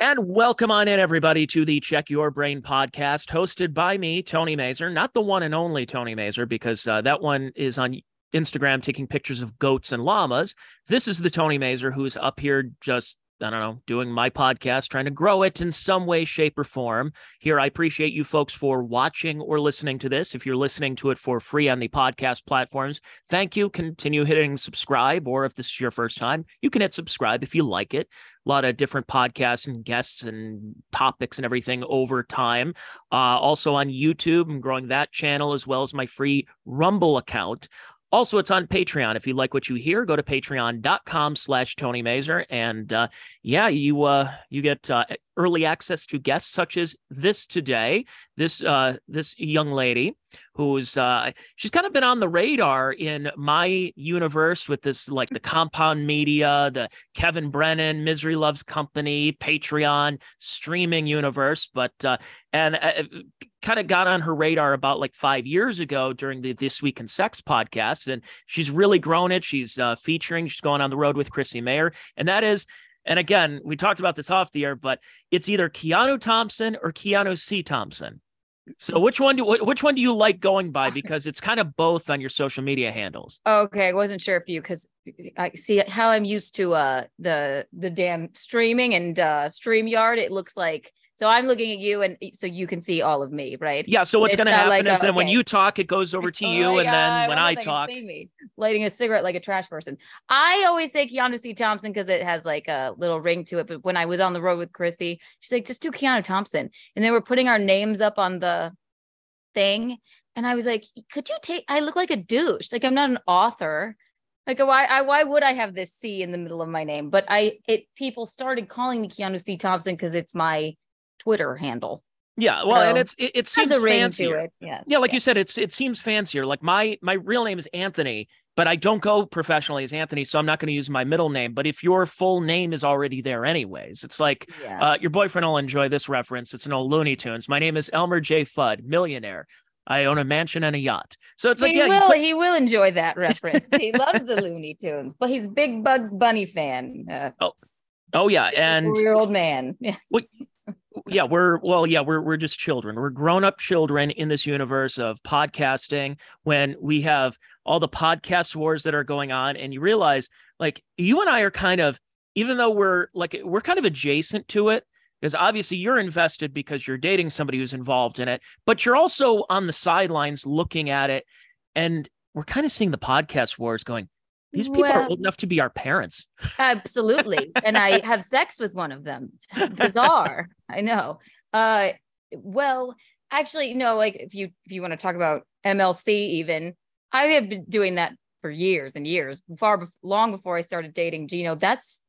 And welcome on in, everybody, to the Check Your Brain podcast, hosted by me, Tony Mazur, not the one and only Tony Mazur, because uh, that one is on Instagram taking pictures of goats and llamas. This is the Tony Mazur who's up here just I don't know, doing my podcast, trying to grow it in some way, shape, or form. Here, I appreciate you folks for watching or listening to this. If you're listening to it for free on the podcast platforms, thank you. Continue hitting subscribe, or if this is your first time, you can hit subscribe if you like it. A lot of different podcasts and guests and topics and everything over time. Uh, also on YouTube, I'm growing that channel as well as my free Rumble account. Also, it's on Patreon. If you like what you hear, go to patreon.com slash Tony Mazur. And uh, yeah, you uh, you get uh, early access to guests such as this today. This uh, this young lady who's uh, she's kind of been on the radar in my universe with this like the compound media, the Kevin Brennan, Misery Loves Company, Patreon streaming universe. But uh, and uh, kind of got on her radar about like five years ago during the This Week in Sex podcast, and she's really grown it. She's uh, featuring. She's going on the road with Chrissie Mayr, and that is and again, we talked about this off the air, but it's either Keanu Thompson or Keanu C. Thompson. So which one do which one do you like going by? Because it's kind of both on your social media handles. Okay, I wasn't sure if you because I see how I'm used to uh the the damn streaming and uh StreamYard. It looks like so I'm looking at you, and so you can see all of me, right? Yeah. So what's going to happen like is then okay. when you talk, it goes over to oh you, and then when I talk, me lighting a cigarette like a trash person. I always say Keanu C. Thompson because it has like a little ring to it. But when I was on the road with Chrissie, she's like, just do Keanu Thompson, and they were putting our names up on the thing, and I was like, could you take? I look like a douche. Like I'm not an author. Like why I why would I have this C in the middle of my name? But I it people started calling me Keanu C. Thompson because it's my Twitter handle. Yeah, so well, and it's it, it seems fancier. It. Yes. Yeah, like you said, it's it seems fancier. Like my my real name is Anthony, but I don't go professionally as Anthony, so I'm not going to use my middle name. But if your full name is already there, anyways, it's like yeah. uh, your boyfriend will enjoy this reference. It's an old Looney Tunes. My name is Elmer J. Fudd, millionaire. I own a mansion and a yacht. So it's he like, yeah, will, put... he will enjoy that reference. he loves the Looney Tunes, but he's big Bugs Bunny fan. Uh, oh, oh yeah, and your old man. Yes. Well, yeah, we're well, yeah, we're we're just children. We're grown-up children in this universe of podcasting when we have all the podcast wars that are going on and you realize like you and I are kind of even though we're like we're kind of adjacent to it because obviously you're invested because you're dating somebody who's involved in it, but you're also on the sidelines looking at it and we're kind of seeing the podcast wars going these people well, are old enough to be our parents. absolutely. and I have sex with one of them. It's bizarre. I know. Uh well, actually, you know, like if you if you want to talk about MLC even, I have been doing that for years and years, far long before I started dating Geno. That's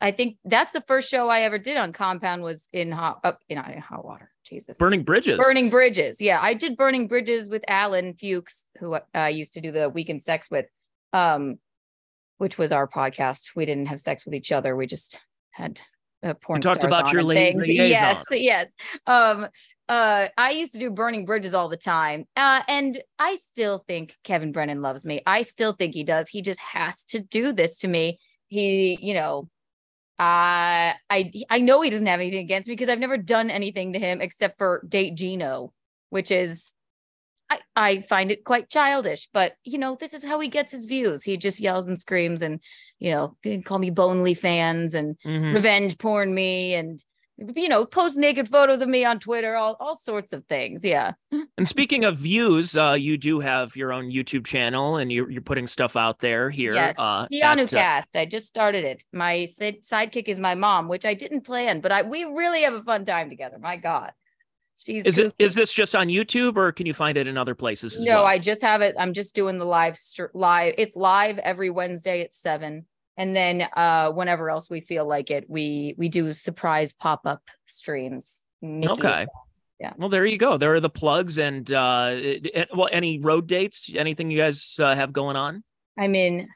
I think that's the first show I ever did on Compound was in hot uh, in, in hot water. Jesus. Burning Bridges. Burning Bridges. Yeah, I did Burning Bridges with Alan Fuchs, who I uh, used to do the Week in Sex with. Um, which was our podcast. We didn't have sex with each other. We just had a porn. You talked about your lady Yes, yes. Um, uh, I used to do burning bridges all the time. Uh, and I still think Kevin Brennan loves me. I still think he does. He just has to do this to me. He, you know, uh, I I know he doesn't have anything against me because I've never done anything to him except for date Geno, which is I, I find it quite childish, but you know, this is how he gets his views. He just yells and screams and, you know, can call me Bonely fans and mm-hmm. revenge porn me and you know, post naked photos of me on Twitter, all, all sorts of things. Yeah. And speaking of views, uh, you do have your own YouTube channel and you're, you're putting stuff out there here. Yes. Uh, Keanu at, Cast. Uh, I just started it. My sidekick is my mom, which I didn't plan, but I, we really have a fun time together. My God. She's is it is this just on YouTube or can you find it in other places? no, well? I just have it. I'm just doing the live live. It's live every Wednesday at seven, and then uh whenever else we feel like it, we we do surprise pop up streams. Mickey. Okay. Yeah. Well, there you go. There are the plugs and uh, it, well, any road dates, anything you guys uh, have going on? I'm in.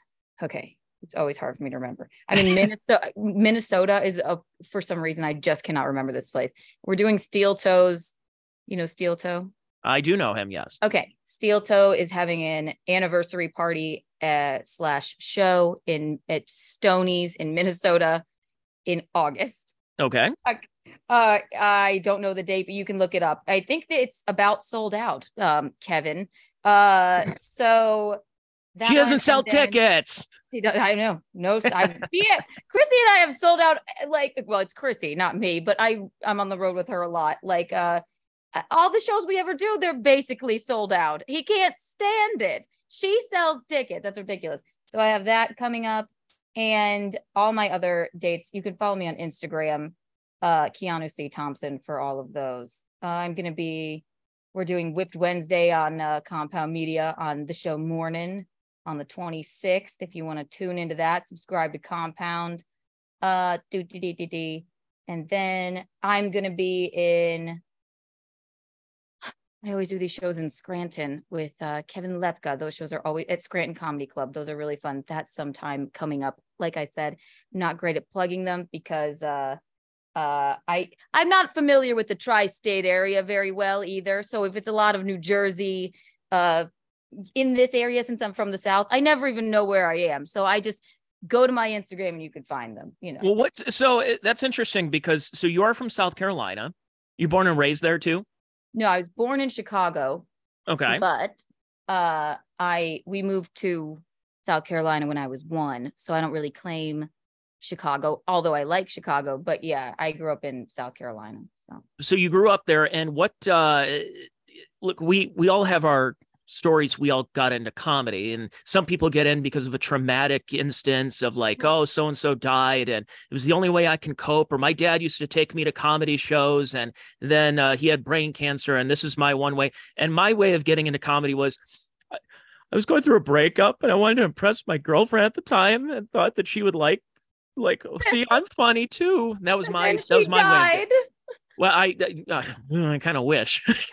Okay, it's always hard for me to remember. I mean, Minnesota, Minnesota is a, for some reason, I just cannot remember this place. We're doing Steel Toes. You know, Steel Toe? I do know him. Yes. Okay. Steel Toe is having an anniversary party uh, slash show in at Stonies in Minnesota in August. Okay. Uh, I don't know the date, but you can look it up. I think that it's about sold out, um, Kevin. Uh, so she doesn't sell then- tickets. He does, I know. No, I, yeah, Chrissie and I have sold out. uh, Like, well, it's Chrissie, not me, but I I'm on the road with her a lot. Like, uh, all the shows we ever do, they're basically sold out. He can't stand it. She sells tickets. That's ridiculous. So I have that coming up, and all my other dates. You can follow me on Instagram, uh, Keanu C Thompson for all of those. Uh, I'm gonna be. We're doing Whipped Wednesday on uh, Compound Media on the show Morning on the 26th. If you want to tune into that, subscribe to Compound. Uh, do do do do do. And then I'm gonna be in. I always do these shows in Scranton with uh, Kevin Lepka. Those shows are always at Scranton Comedy Club. Those are really fun. That's sometime coming up. Like I said, not great at plugging them because uh, uh, I I'm not familiar with the tri-state area very well either. So if it's a lot of New Jersey, uh, in this area since I'm from the South, I never even know where I am. So I just go to my Instagram and you can find them. You know, Well, what's so that's interesting because so you are from South Carolina. You born and raised there too? no, I was born in Chicago, Okay. but uh, I we moved to South Carolina when I was one, so I don't really claim Chicago, although I like Chicago. But yeah, I grew up in South Carolina. So so you grew up there and what uh look we we all have our stories we all got into comedy and some people get in because of a traumatic instance of like oh so and so died and it was the only way i can cope or my dad used to take me to comedy shows and then uh, he had brain cancer and this is my one way and my way of getting into comedy was I, I was going through a breakup and i wanted to impress my girlfriend at the time and thought that she would like like oh, see i'm funny too and that was my that was my way died. Well, I uh, I kind of wish,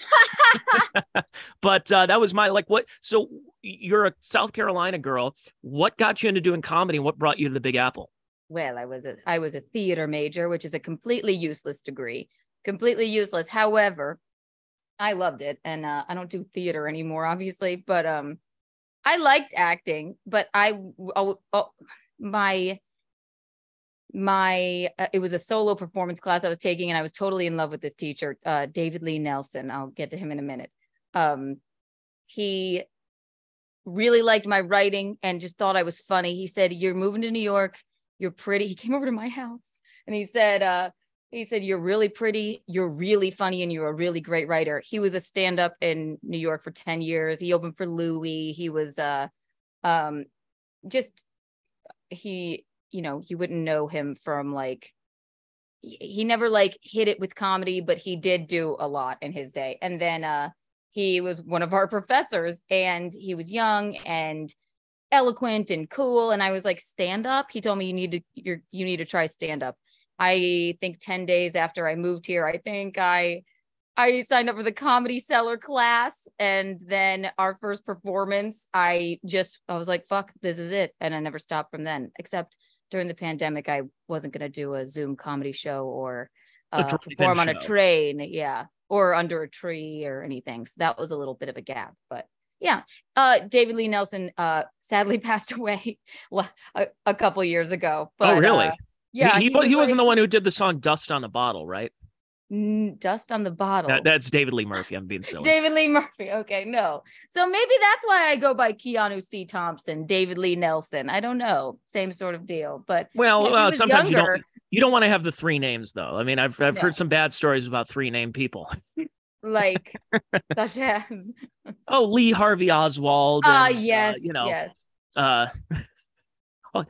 but uh, that was my like. What? So you're a South Carolina girl. What got you into doing comedy? and What brought you to the Big Apple? well i was a i was a theater major which is a completely useless degree completely useless however i loved it and uh, i don't do theater anymore obviously but um i liked acting but i oh, oh, my my uh, it was a solo performance class i was taking and i was totally in love with this teacher uh david lee nelson i'll get to him in a minute um he really liked my writing and just thought i was funny he said you're moving to new york you're pretty. He came over to my house and he said, uh, he said, You're really pretty, you're really funny, and you're a really great writer. He was a stand-up in New York for 10 years. He opened for Louis. He was uh um just he, you know, you wouldn't know him from like he never like hit it with comedy, but he did do a lot in his day. And then uh he was one of our professors and he was young and eloquent and cool and i was like stand up he told me you need to you're you need to try stand up i think 10 days after i moved here i think i i signed up for the comedy cellar class and then our first performance i just i was like fuck this is it and i never stopped from then except during the pandemic i wasn't going to do a zoom comedy show or uh, perform on a train yeah or under a tree or anything so that was a little bit of a gap but yeah uh david lee nelson uh sadly passed away a, a couple years ago but oh, really? uh, yeah he, he, he, was wasn't the one who did the song "Dust on the Bottle," right? "Mm, dust on the bottle That, that's David Lee Murphy. I'm being silly. David Lee Murphy. Okay, no. So maybe that's why I go by Keanu C. Thompson, David Lee Nelson. I don't know. Same sort of deal. But well, yeah, he uh, was sometimes you don't you don't want to have the three names though. I mean, I've I've No. heard some bad stories about three name people. like such as Oh, Lee Harvey Oswald. ah uh, yes, you know, yes. uh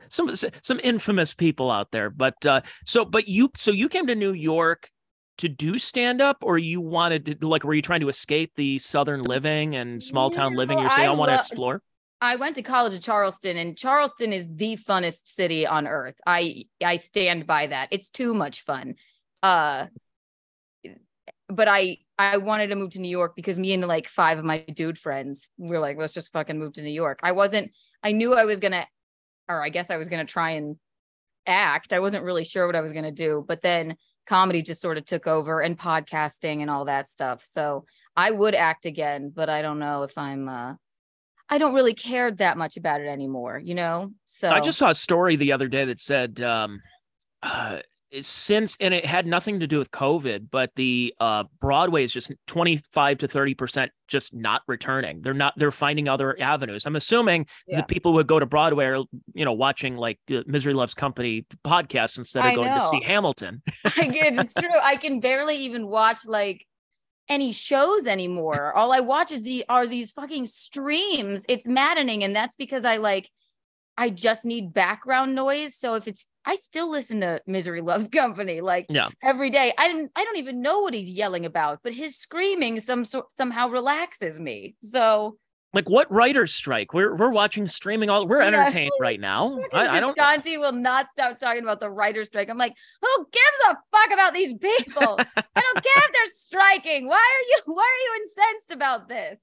some some infamous people out there but uh so but you so you came to new york to do stand up or you wanted to like were you trying to escape the southern living and small town living you're saying i, I want to lo- explore I went to college at Charleston, and Charleston is the funnest city on earth. I I stand by that. It's too much fun. Uh, but I I wanted to move to New York because me and like five of my dude friends were like, let's just fucking move to New York. I wasn't. I knew I was gonna, or I guess I was gonna try and act. I wasn't really sure what I was gonna do, but then comedy just sort of took over and podcasting and all that stuff. So I would act again, but I don't know if I'm. uh I don't really care that much about it anymore, you know? So i just saw a story the other day that said um uh since and it had nothing to do with covid but the uh broadway is just 25 to 30 percent just not returning they're not they're finding other avenues i'm assuming Yeah. that people would go to broadway or you know watching like uh, misery loves company podcast instead of I going to see know. hamilton Like, it's true. I can barely even watch like any shows anymore. All I watch is the are these fucking streams. It's maddening, and that's because I like I just need background noise. So if it's I still listen to Misery Loves Company like Yeah. every day. I don't I don't even know what he's yelling about, but his screaming some sort somehow relaxes me. So like what writers strike we're we're watching streaming all we're Yeah. entertained right now I, I don't Bisconte will not stop talking about the writer's strike. I'm like, who gives a fuck about these people? I don't care if they're striking. Why are you why are you incensed about this?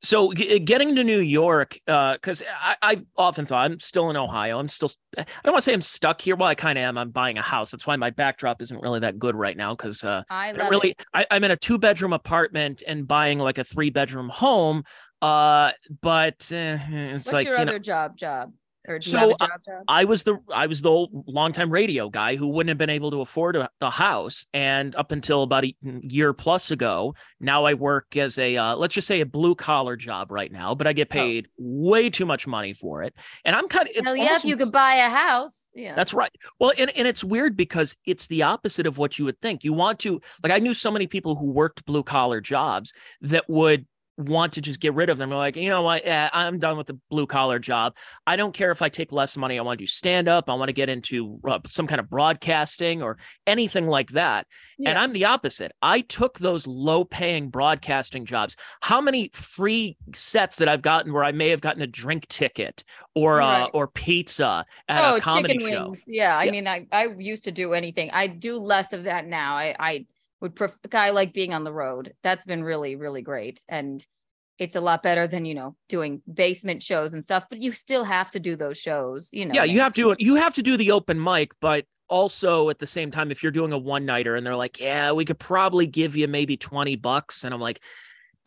So g- getting to New York, because I, I've often thought I'm still in Ohio. I'm still, I don't want to say I'm stuck here. Well, I kind of am. I'm buying a house. That's why my backdrop isn't really that good right now. Because uh, I, I really, I, I'm in a two bedroom apartment and buying like a three bedroom home. Uh, but uh, it's What's like your you know, other job job? Or do you So, have a job job? I was the I was the old longtime radio guy who wouldn't have been able to afford a, a house, and up until about a year plus ago, now I work as a uh, let's just say a blue collar job right now, but I get Oh. paid way too much money for it, and I'm kind of it's Hell yeah, almost- if you could buy a house. Yeah. that's right. Well, and, and it's weird because it's the opposite of what you would think. You want to like I knew so many people who worked blue collar jobs that would want to just get rid of them. They're like, you know what? Yeah, I'm done with the blue collar job. I don't care if I take less money. I want to do stand up. I want to get into uh, some kind of broadcasting or anything like that. And I'm the opposite. I took those low paying broadcasting jobs. How many free sets that I've gotten where I may have gotten a drink ticket or uh, or pizza at oh, a comedy chicken show? wings. Yeah. I mean, I, I used to do anything. I do less of that now. I, I would prefer, I like being on the road. That's been really, really great. And it's a lot better than, you know, doing basement shows and stuff, but you still have to do those shows, you know. yeah, you have to you have to do the open mic, but also at the same time, if you're doing a one nighter and they're like, yeah, we could probably give you maybe 20 bucks. And I'm like,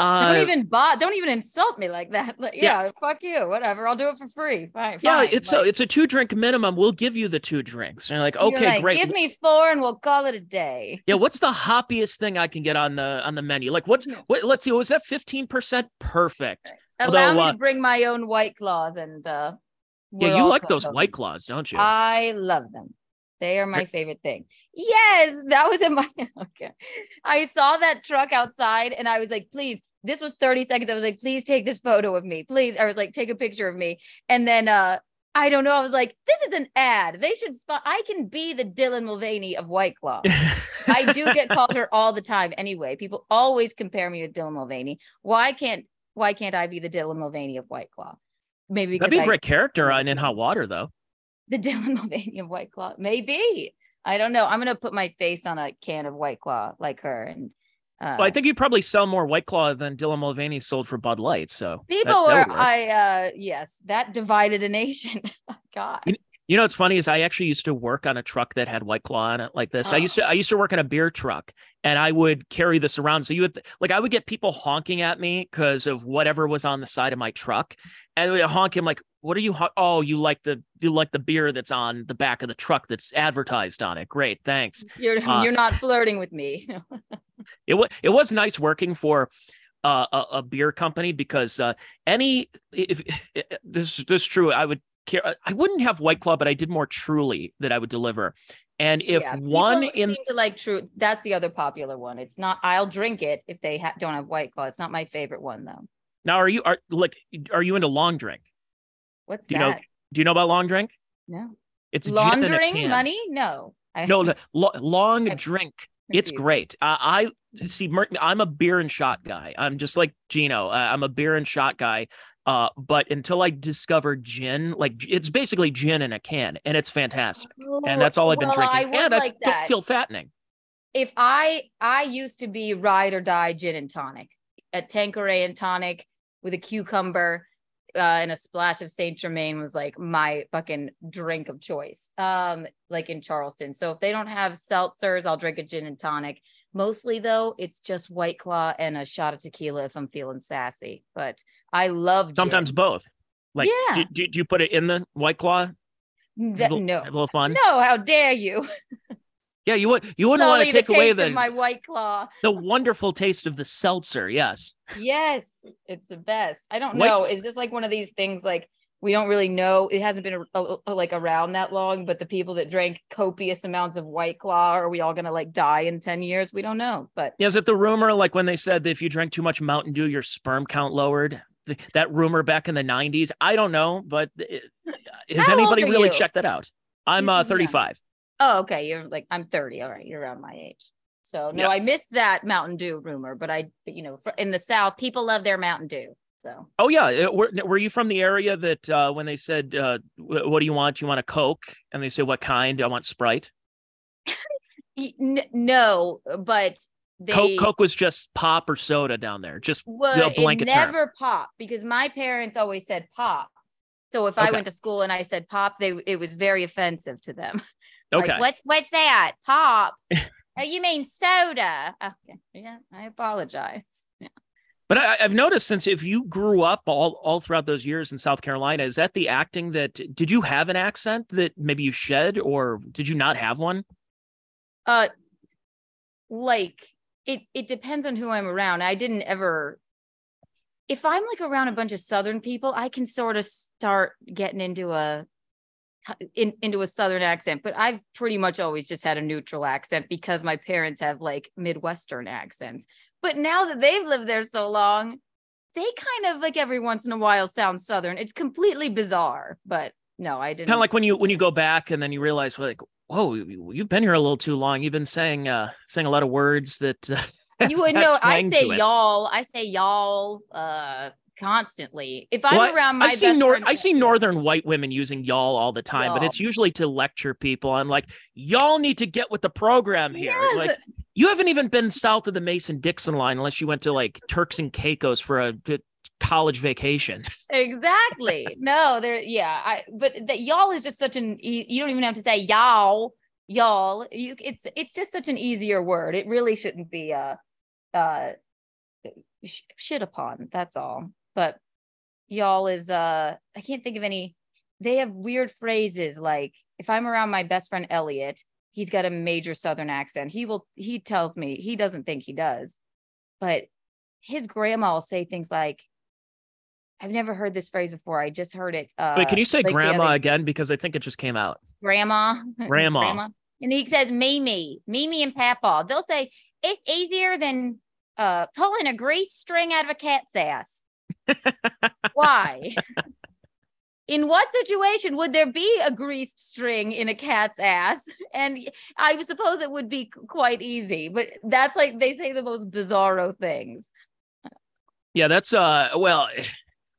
uh, don't even bot don't even insult me like that like, Yeah. yeah, fuck you whatever i'll do it for free fine, yeah, fine. it's Like, a it's a two drink minimum. We'll give you the two drinks. And you're like, you're okay, like, great. give me four and we'll call it a day yeah, what's the hoppiest thing I can get on the on the menu? Like, what's what? Let's see. Was that fifteen percent? Perfect. allow Although, me uh, to bring my own white claws and uh Yeah, you like those white claws, don't you? i love them they are my favorite thing yes that was in my okay i saw that truck outside and i was like please this was 30 seconds i was like please take this photo of me please i was like take a picture of me and then uh I don't know. I was like, this is an ad. They should spot. I can be the Dylan Mulvaney of White Claw. I do get called her all the time anyway. People always compare me with Dylan Mulvaney. Why can't why can't I be the Dylan Mulvaney of White Claw? Maybe because That'd be a I- great character on In Hot Water, though. the Dylan Mulvaney of White Claw. Maybe. I don't know. I'm gonna put my face on a can of White Claw like her. And uh Well, I think you'd probably sell more White Claw than Dylan Mulvaney sold for Bud Light. So people that were would. I uh yes, that divided a nation. God. You know what's funny is I actually used to work on a truck that had White Claw on it like this. I used to I used to work on a beer truck and I would carry this around. So you would like I would get people honking at me because of whatever was on the side of my truck, and would honk him like, "What are you? Hon- oh, you like the you like the beer that's on the back of the truck that's advertised on it? Great, thanks." You're Uh, you're not flirting with me. It was it was nice working for uh, a, a beer company because uh, any if, if this this is true, I would care. I wouldn't have White Claw, but I did more Truly that I would deliver. And if Yeah, one in to like true, that's the other popular one. It's not. I'll drink it if they ha- don't have White Claw. It's not my favorite one though. Now are you are like are you into long drink? What's Do you know- that? Do you know about long drink? no It's laundering money. No. I, No, lo- long I'm drink. It's great. Uh, I see. I'm a beer and shot guy. I'm just like Geno. Uh, I'm a beer and shot guy. Uh, but until I discovered gin, like it's basically gin in a can, and it's fantastic. And that's all I've been Well, I drinking. would and I like don't that. feel fattening. if I I used to be ride or die gin and tonic, a Tanqueray and tonic with a cucumber uh, and a splash of Saint Germain was like my fucking drink of choice. Um, like in Charleston. So if they don't have seltzers, I'll drink a gin and tonic. Mostly though, it's just White Claw and a shot of tequila if I'm feeling sassy. But I love gin. Sometimes both. Like, Yeah. do, do, do you put it in the white claw? That- no, a little fun. no, how dare you? Yeah, you would you wouldn't want to take the away the my white claw. the wonderful taste of the seltzer. Yes. Yes, it's the best. I don't White- know. Is this like one of these things like we don't really know? It hasn't been a, a- like around that long, but the people that drank copious amounts of White Claw are we all gonna like die in ten years? We don't know. But Yeah, is it the rumor like when they said that if you drank too much Mountain Dew, your sperm count lowered? Th- That rumor back in the 90s. I don't know, but it- has anybody really you? checked that out? I'm uh, seem young. 35. Oh, okay, you're like I'm thirty. All right, you're around my age. So no, Yeah. I missed that Mountain Dew rumor, but I, but, you know, for, in the South, people love their Mountain Dew. So Oh yeah, were, were you from the area that uh, when they said, uh, wh- "What do you want? You want a Coke?" and they say, "What kind?" I want Sprite. No, but they Coke, Coke was just pop or soda down there. Just Well, blanket it term. never popped because my parents always said pop. So if I went to school and I said pop, they it was very offensive to them. Like, okay. what's what's that? Pop. oh, you mean soda? Okay. Yeah, I apologize. Yeah. But I, I've noticed since if you grew up all all throughout those years in South Carolina, is that the acting that did you have an accent that maybe you shed, or did you not have one? Uh like it it depends on who I'm around. I didn't ever if I'm like around a bunch of southern people, I can sort of start getting into a in, into a southern accent, but I've pretty much always just had a neutral accent because my parents have like midwestern accents. But now that they've lived there so long, they kind of like every once in a while sound southern. It's completely bizarre, but no, I didn't. Kind of like when you when you go back and then you realize, well, like, whoa, you- you've been here a little too long. You've been saying uh saying a lot of words that uh, you would know I say y'all, I say y'all uh constantly. If I'm Well, around my I see nor- friend- I see northern white women using y'all all the time, but Y'all. it's usually to lecture people. I'm like, y'all need to get with the program here. Yes. Like, you haven't even been south of the Mason Dixon line unless you went to like Turks and Caicos for a v- college vacation. exactly. No, there yeah, I but that y'all is just such an e- you don't even have to say y'all, y'all. You it's it's just such an easier word. It really shouldn't be uh uh sh- shit upon. That's all. But y'all is uh I can't think of any they have weird phrases like if I'm around my best friend Elliot, he's got a major southern accent. He will he tells me he doesn't think he does. But his grandma will say things like I've never heard this phrase before. I just heard it. Uh, Wait, can you say like grandma other- again? Because I think it just came out. Grandma. grandma? Grandma. And he says Mimi, Mimi and Papa. They'll say it's easier than uh, pulling a grease string out of a cat's ass. Why? In what situation would there be a greased string in a cat's ass? And I suppose it would be quite easy, but that's like they say the most bizarro things. Yeah, that's uh well,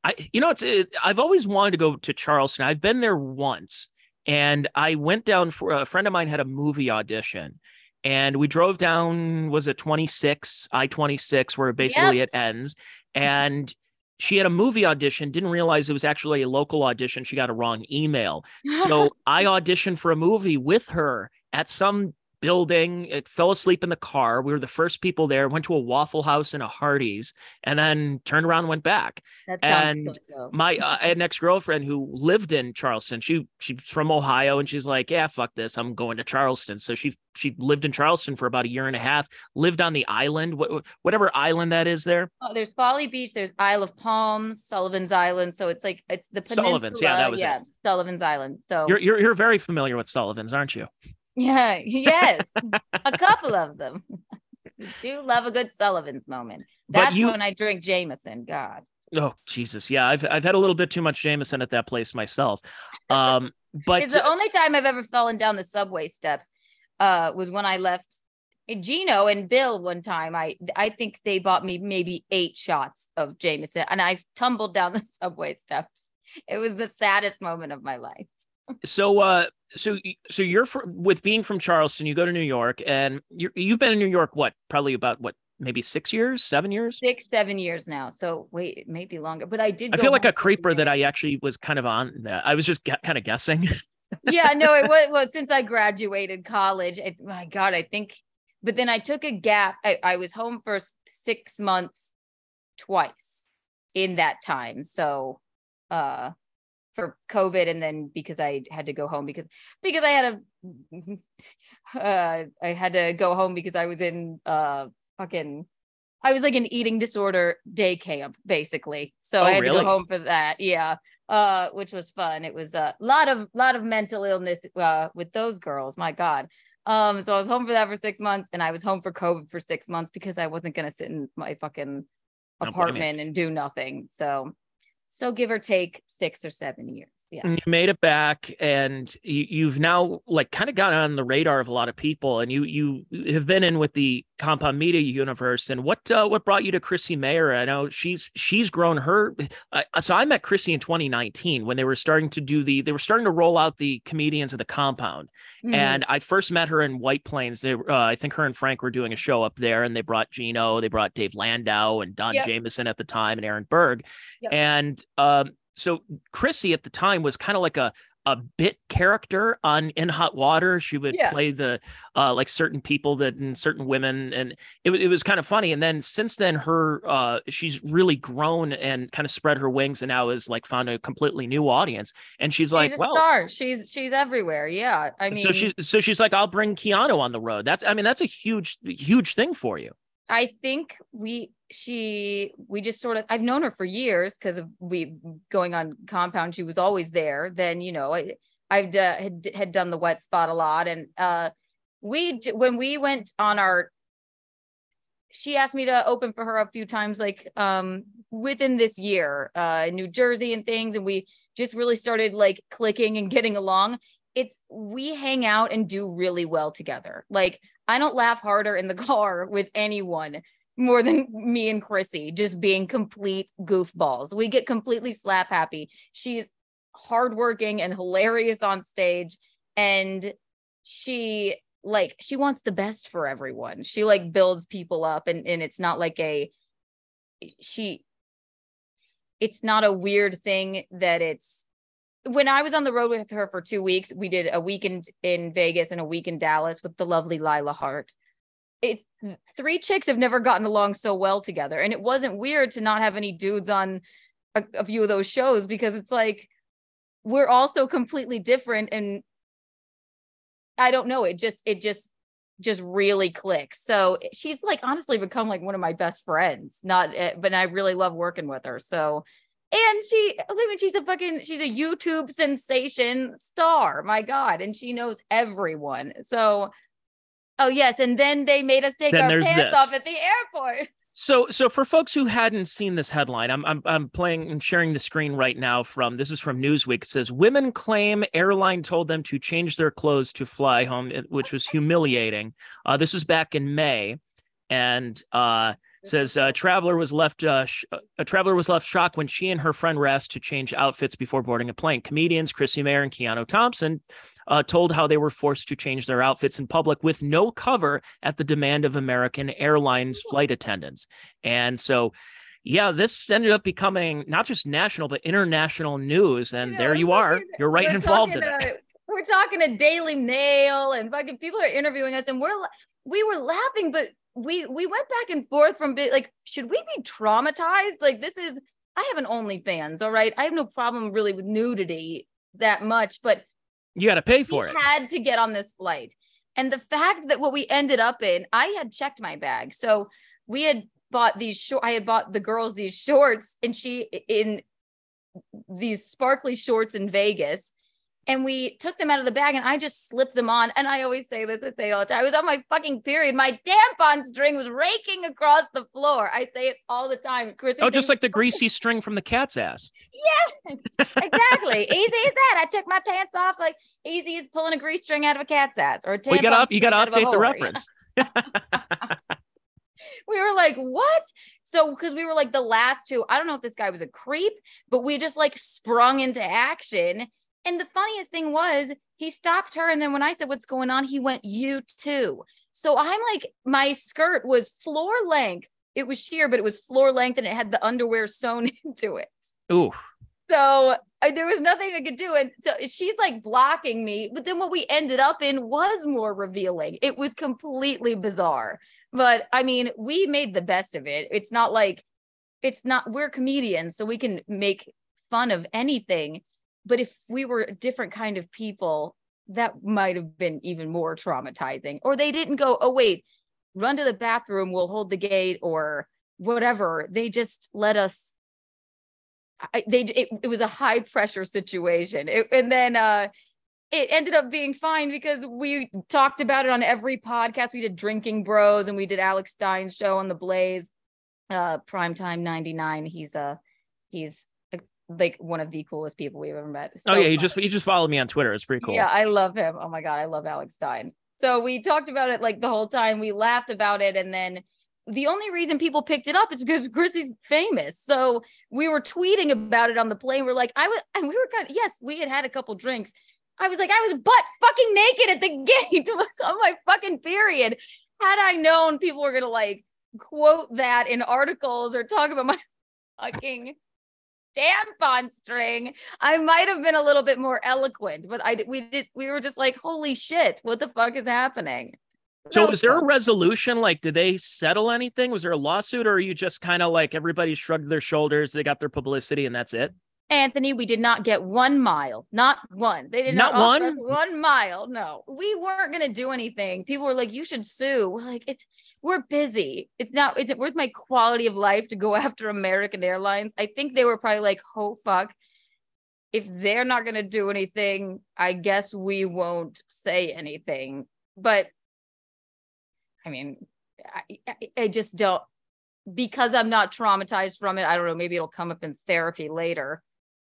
I you know it's it, I've always wanted to go to Charleston. I've been there once and I went down for a friend of mine had a movie audition and we drove down was it 26 I-26 where basically it ends and she had a movie audition didn't realize it was actually a local audition she got a wrong email. So I auditioned for a movie with her at some building. It fell asleep in the car. We were the first people there. Went to a Waffle House and a Hardee's, and then turned around and went back. that sounds and so dope. My uh, I had an ex girlfriend who lived in Charleston. She she's from Ohio, and she's like, "Yeah, fuck this. I'm going to Charleston." So she she lived in Charleston for about a year and a half. Lived on the island, wh- whatever island that is there. Oh, there's Folly Beach, there's Isle of Palms, Sullivan's Island. So it's like it's the peninsula. Sullivan's, yeah, that was it. yeah, Sullivan's Island. So You're you're you're very familiar with Sullivan's, aren't you? Yeah, yes, a couple of them. Do love a good Sullivan's moment. That's you- when I drink Jameson. God. Oh Jesus, yeah. I've I've had a little bit too much Jameson at that place myself. Um, but it's the only time I've ever fallen down the subway steps. Uh, was when I left Geno and Bill one time. I I think they bought me maybe eight shots of Jameson, and I tumbled down the subway steps. It was the saddest moment of my life. So uh so so you're fr- with being from Charleston, you go to New York, and you you've been in New York what probably about what maybe six years, seven years. Six, seven years now. So wait, maybe longer, but I did. I feel like a for creeper that. I actually was kind of on. That. I was just kind of guessing. yeah, no, it was well since I graduated college. It, my God, I think. But then I took a gap. I, I was home for six months, twice in that time. So, uh, for COVID, and then because I had to go home because because I had a uh, I had to go home because I was in uh fucking I was like an eating disorder day camp basically, so Oh, I had really? to go home for that. Yeah, uh, which was fun. It was a lot of lot of mental illness uh with those girls. My God. Um, so I was home for that for six months, and I was home for COVID for six months because I wasn't gonna sit in my fucking apartment and do nothing. So, so give or take six or seven years. Yeah. And you made it back and you, you've now like kind of gotten on the radar of a lot of people and you you have been in with the compound media universe and what uh, what brought you to chrissie mayr i know she's she's grown her uh, so i met chrissie in 2019 when they were starting to do the they were starting to roll out the comedians of the compound Mhm. and I first met her in White Plains. They, uh, I think her and Frank were doing a show up there, and they brought Geno, they brought Dave Landau and Don Yep. Jamieson at the time, and Aaron Berg. Yep. And um, so Chrissie at the time was kind of like a a bit character on In Hot Water. She would Yeah. play the uh, like certain people that and certain women, and it, it was kind of funny. And then since then, her uh, she's really grown and kind of spread her wings, and now is like found a completely new audience. And she's like, she's a well, star. She's she's everywhere. Yeah. I mean, so she's so she's like, I'll bring Keanu on the road. That's I mean, that's a huge, huge thing for you. I think we she we just sort of I've known her for years because of we going on compound. She was always there. Then you know I I've had had done the wet spot a lot, and uh we when we went on our she asked me to open for her a few times like um within this year uh in New Jersey and things and we just really started like clicking and getting along it's we hang out and do really well together like I don't laugh harder in the car with anyone more than me and Chrissie just being complete goofballs. We get completely slap happy. She's hardworking and hilarious on stage and she like she wants the best for everyone. She like builds people up and and it's not like a she it's not a weird thing that it's when I was on the road with her for two weeks, we did a weekend in Vegas and a week in Dallas with the lovely Lila Hart. It's three chicks have never gotten along so well together. And it wasn't weird to not have any dudes on a, a few of those shows because it's like we're all so completely different. And I don't know, it just, it just, just really clicks. So she's like honestly become like one of my best friends. Not, eh, but I really love working with her. So and she, I mean, she's a fucking, she's a YouTube sensation star. My God. And she knows everyone. So, oh, yes. And then they made us take Then our pants this. off at the airport. So, so for folks who hadn't seen this headline, I'm I'm I'm playing and sharing the screen right now. From this is from Newsweek. It says women claim airline told them to change their clothes to fly home, which was humiliating. Uh, this was back in May, and uh, says uh, traveler was left uh, sh- a traveler was left shocked when she and her friend were asked to change outfits before boarding a plane. Comedians Chrissie Mayr and Keanu Thompson uh, told how they were forced to change their outfits in public with no cover at the demand of American Airlines flight attendants. And so, yeah, this ended up becoming not just national but international news. And You know, there you we're You're right involved in it. uh, we're talking to Daily Mail and fucking people are interviewing us, and we're we were laughing, but we we went back and forth from like, should we be traumatized? Like this is I have an OnlyFans, all right. I have no problem really with nudity that much, but You got to pay for it. had to get on this flight. And the fact that what we ended up in, I had checked my bag. So we had bought these short, I had bought the girls these shorts and she in these sparkly shorts in Vegas. And we took them out of the bag and I just slipped them on. And I always say this, I say all the time. I was on my fucking period. My tampon string was raking across the floor. I say it all the time. Chris, Oh, just like the greasy string from the cat's ass. Yes, exactly. Easy as that. I took my pants off like easy as pulling a grease string out of a cat's ass or a Well, you got tampon to you gotta of a update the reference. We were like, what? So, because we were like the last two, I don't know if this guy was a creep, but we just like sprung into action. And the funniest thing was, he stopped her. And then when I said, What's going on? He went, You too. So I'm like, my skirt was floor length. It was sheer, but it was floor length and it had the underwear sewn into it. Ooh, So I, there was nothing I could do. And so she's like blocking me. But then what we ended up in was more revealing. It was completely bizarre. But I mean, we made the best of it. It's not like it's not, we're comedians, so we can make fun of anything. But if we were a different kind of people, that might have been even more traumatizing. Or they didn't go, oh, wait, run to the bathroom, we'll hold the gate, or whatever. They just let us. I, they it, it was a high pressure situation, it, and then uh, it ended up being fine because we talked about it on every podcast. We did Drinking Bros and we did Alex Stein's show on the Blaze, uh, Primetime ninety nine. He's a he's like one of the coolest people we've ever met. So oh yeah, he just he just followed me on Twitter. It's pretty cool. Yeah, I love him. Oh my god, I love Alex Stein. So we talked about it like the whole time. We laughed about it, and then the only reason people picked it up is because Chrissie's famous. So we were tweeting about it on the plane. We're like, I was, and we were kind of yes, we had had a couple drinks. I was like, I was butt fucking naked at the gate on my fucking period. Had I known people were gonna like quote that in articles or talk about my fucking tampon string, I might have been a little bit more eloquent, but I we did we were just like, holy shit, what the fuck is happening? So was there a resolution? Like, did they settle anything? Was there a lawsuit, or are you just kind of like everybody shrugged their shoulders, they got their publicity, and that's it? Anthony, we did not get one mile, not one. They did not, not one one mile. No, we weren't gonna do anything. People were like, "You should sue." We're like, "It's we're busy. It's not. Is it worth my quality of life to go after American Airlines?" I think they were probably like, "Oh fuck." If they're not going to do anything, I guess we won't say anything. But I mean, I, I just don't because I'm not traumatized from it. I don't know. Maybe it'll come up in therapy later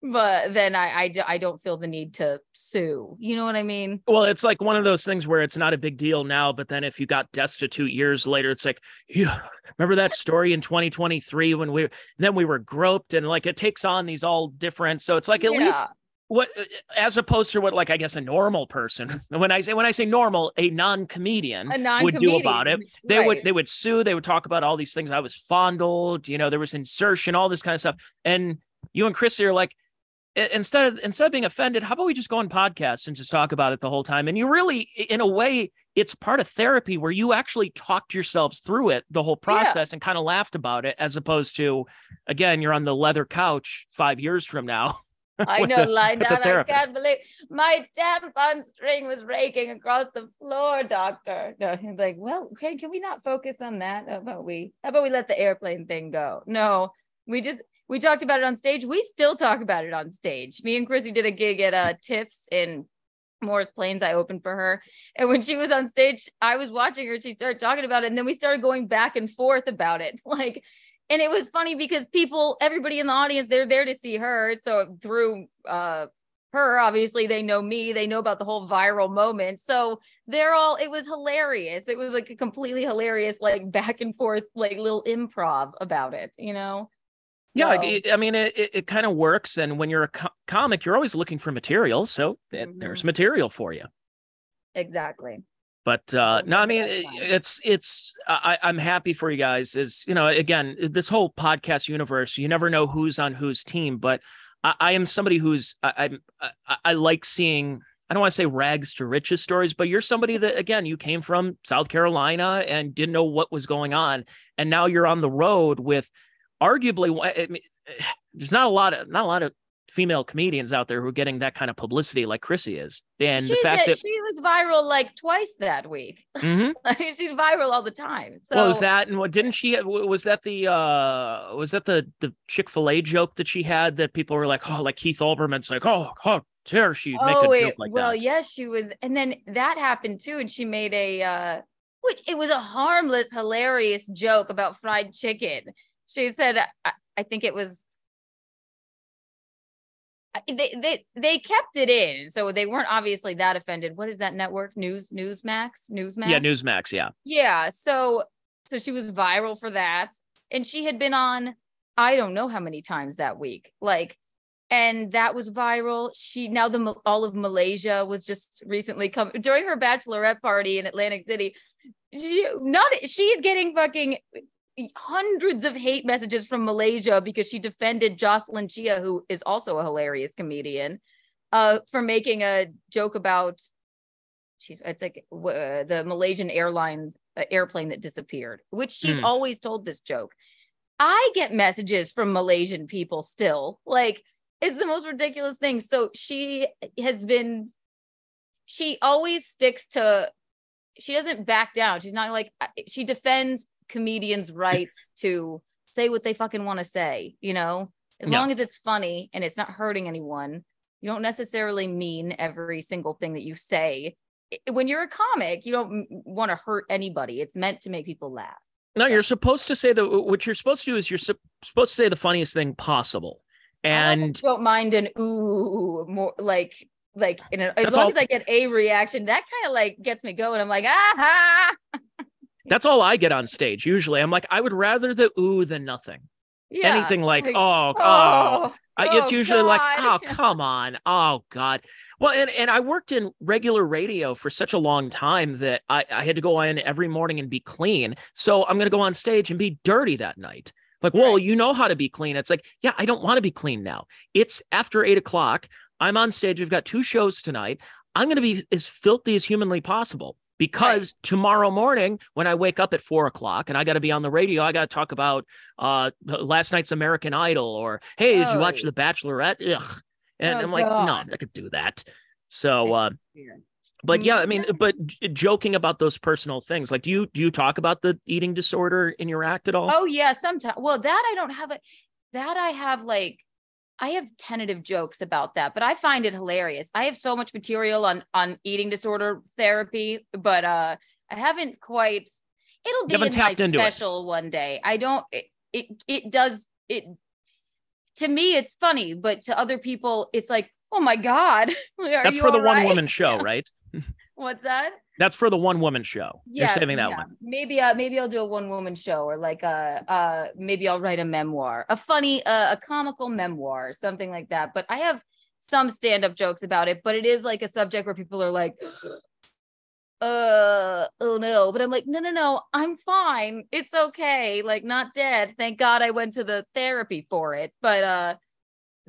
but then I, I, I don't feel the need to sue. You know what I mean? Well, it's like one of those things where it's not a big deal now, but then if you got destitute years later, it's like, yeah, remember that story in 2023 when we then we were groped and like it takes on these all different. So it's like at yeah. least what as opposed to what like I guess a normal person when I say when I say normal, a non-comedian, a non-comedian. would do about it. They right. would they would sue, they would talk about all these things. I was fondled, you know, there was insertion, all this kind of stuff. And you and Chrissie are like, instead of instead of being offended how about we just go on podcasts and just talk about it the whole time and you really in a way it's part of therapy where you actually talked yourselves through it the whole process yeah. and kind of laughed about it as opposed to again you're on the leather couch five years from now I know, lie down. I can't believe my tampon string was raking across the floor, doctor. No, he's like, well, okay, can we not focus on that? How about we? How about we let the airplane thing go? No, we just we talked about it on stage. We still talk about it on stage. Me and Chrissie did a gig at uh, Tiff's in Morris Plains. I opened for her. And when she was on stage, I was watching her. She started talking about it. And then we started going back and forth about it. Like, and it was funny because people, everybody in the audience, they're there to see her. So through uh, her, obviously, they know me. They know about the whole viral moment. So they're all, it was hilarious. It was like a completely hilarious, like back and forth, like little improv about it, you know? Yeah, I mean, it, it, it kind of works. And when you're a co- comic, you're always looking for material. So mm-hmm. there's material for you. Exactly. But uh, no, I mean, it, it's, it's, I, I'm happy for you guys. Is, you know, again, this whole podcast universe, you never know who's on whose team. But I, I am somebody who's, I, I, I like seeing, I don't want to say rags to riches stories, but you're somebody that, again, you came from South Carolina and didn't know what was going on. And now you're on the road with, arguably, I mean, there's not a lot of not a lot of female comedians out there who are getting that kind of publicity like Chrissie is. And She's the fact a, that she was viral like twice that week. Mm-hmm. She's viral all the time. So what was that? And what didn't she was that the uh was that the the Chick-fil-A joke that she had that people were like, oh, like Keith Olbermann's like, oh, how dare she oh, make a joke like well, that? Well, yes, she was, and then that happened too, and she made a uh which it was a harmless, hilarious joke about fried chicken she said I, I think it was they they they kept it in so they weren't obviously that offended. What is that network? News newsmax? Newsmax? Yeah newsmax yeah. Yeah so so she was viral for that and she had been on i don't know how many times that week like and that was viral. She now the all of malaysia was just recently come during her bachelorette party in atlantic city she, not she's getting fucking hundreds of hate messages from Malaysia because she defended Jocelyn Chia, who is also a hilarious comedian, uh, for making a joke about she's it's like uh, the Malaysian Airlines uh, airplane that disappeared, which she's mm. always told this joke. I get messages from Malaysian people still like it's the most ridiculous thing. So she has been, she always sticks to, she doesn't back down. She's not like, uh, she defends comedians' rights to say what they fucking want to say, you know, as Yeah. long as it's funny and it's not hurting anyone. You don't necessarily mean every single thing that you say. When you're a comic, you don't want to hurt anybody. It's meant to make people laugh. No, you're supposed to say the what you're supposed to do is you're sup- supposed to say the funniest thing possible. And I don't mind an ooh more like like in a, as long all- as I get a reaction, that kind of like gets me going. I'm like, ah, that's all I get on stage. Usually I'm like, I would rather the ooh than nothing. yeah. Anything like, like, oh, oh, oh, I- it's usually like, oh, come on. Oh God. Well, and, and I worked in regular radio for such a long time that I, I had to go in every morning and be clean. So I'm gonna go on stage and be dirty that night. Like, whoa, Right. you know how to be clean. It's like, yeah, I don't want to be clean now. It's after eight o'clock. I'm on stage. We've got two shows tonight. I'm gonna be as filthy as humanly possible. Because tomorrow morning, when I wake up at four o'clock and I got to be on the radio, I got to talk about uh, last night's American Idol or, hey, did you watch Oh. The Bachelorette? Ugh. And Oh, I'm like, God. no, I could do that. So, uh, but yeah, I mean, but joking about those personal things, like, do you do you talk about the eating disorder in your act at all? Oh yeah, sometimes. Well, that I don't have it. That I have like, I have tentative jokes about that, but I find it hilarious. I have so much material on on eating disorder therapy, but uh, I haven't quite. It'll be in my tapped it. special one day. I don't. It, it it does it. To me, it's funny, but to other people, it's like, oh my god, are That's for the all one woman show, right? What's that? That's for the one woman show. You're saving that yeah. one. Maybe uh maybe I'll do a one woman show or like a uh maybe I'll write a memoir, a funny uh, a comical memoir, something like that. But I have some stand up jokes about it, but it is like a subject where people are like uh oh no, but I'm like no no no, I'm fine. It's okay. Like not dead. Thank God I went to the therapy for it. But uh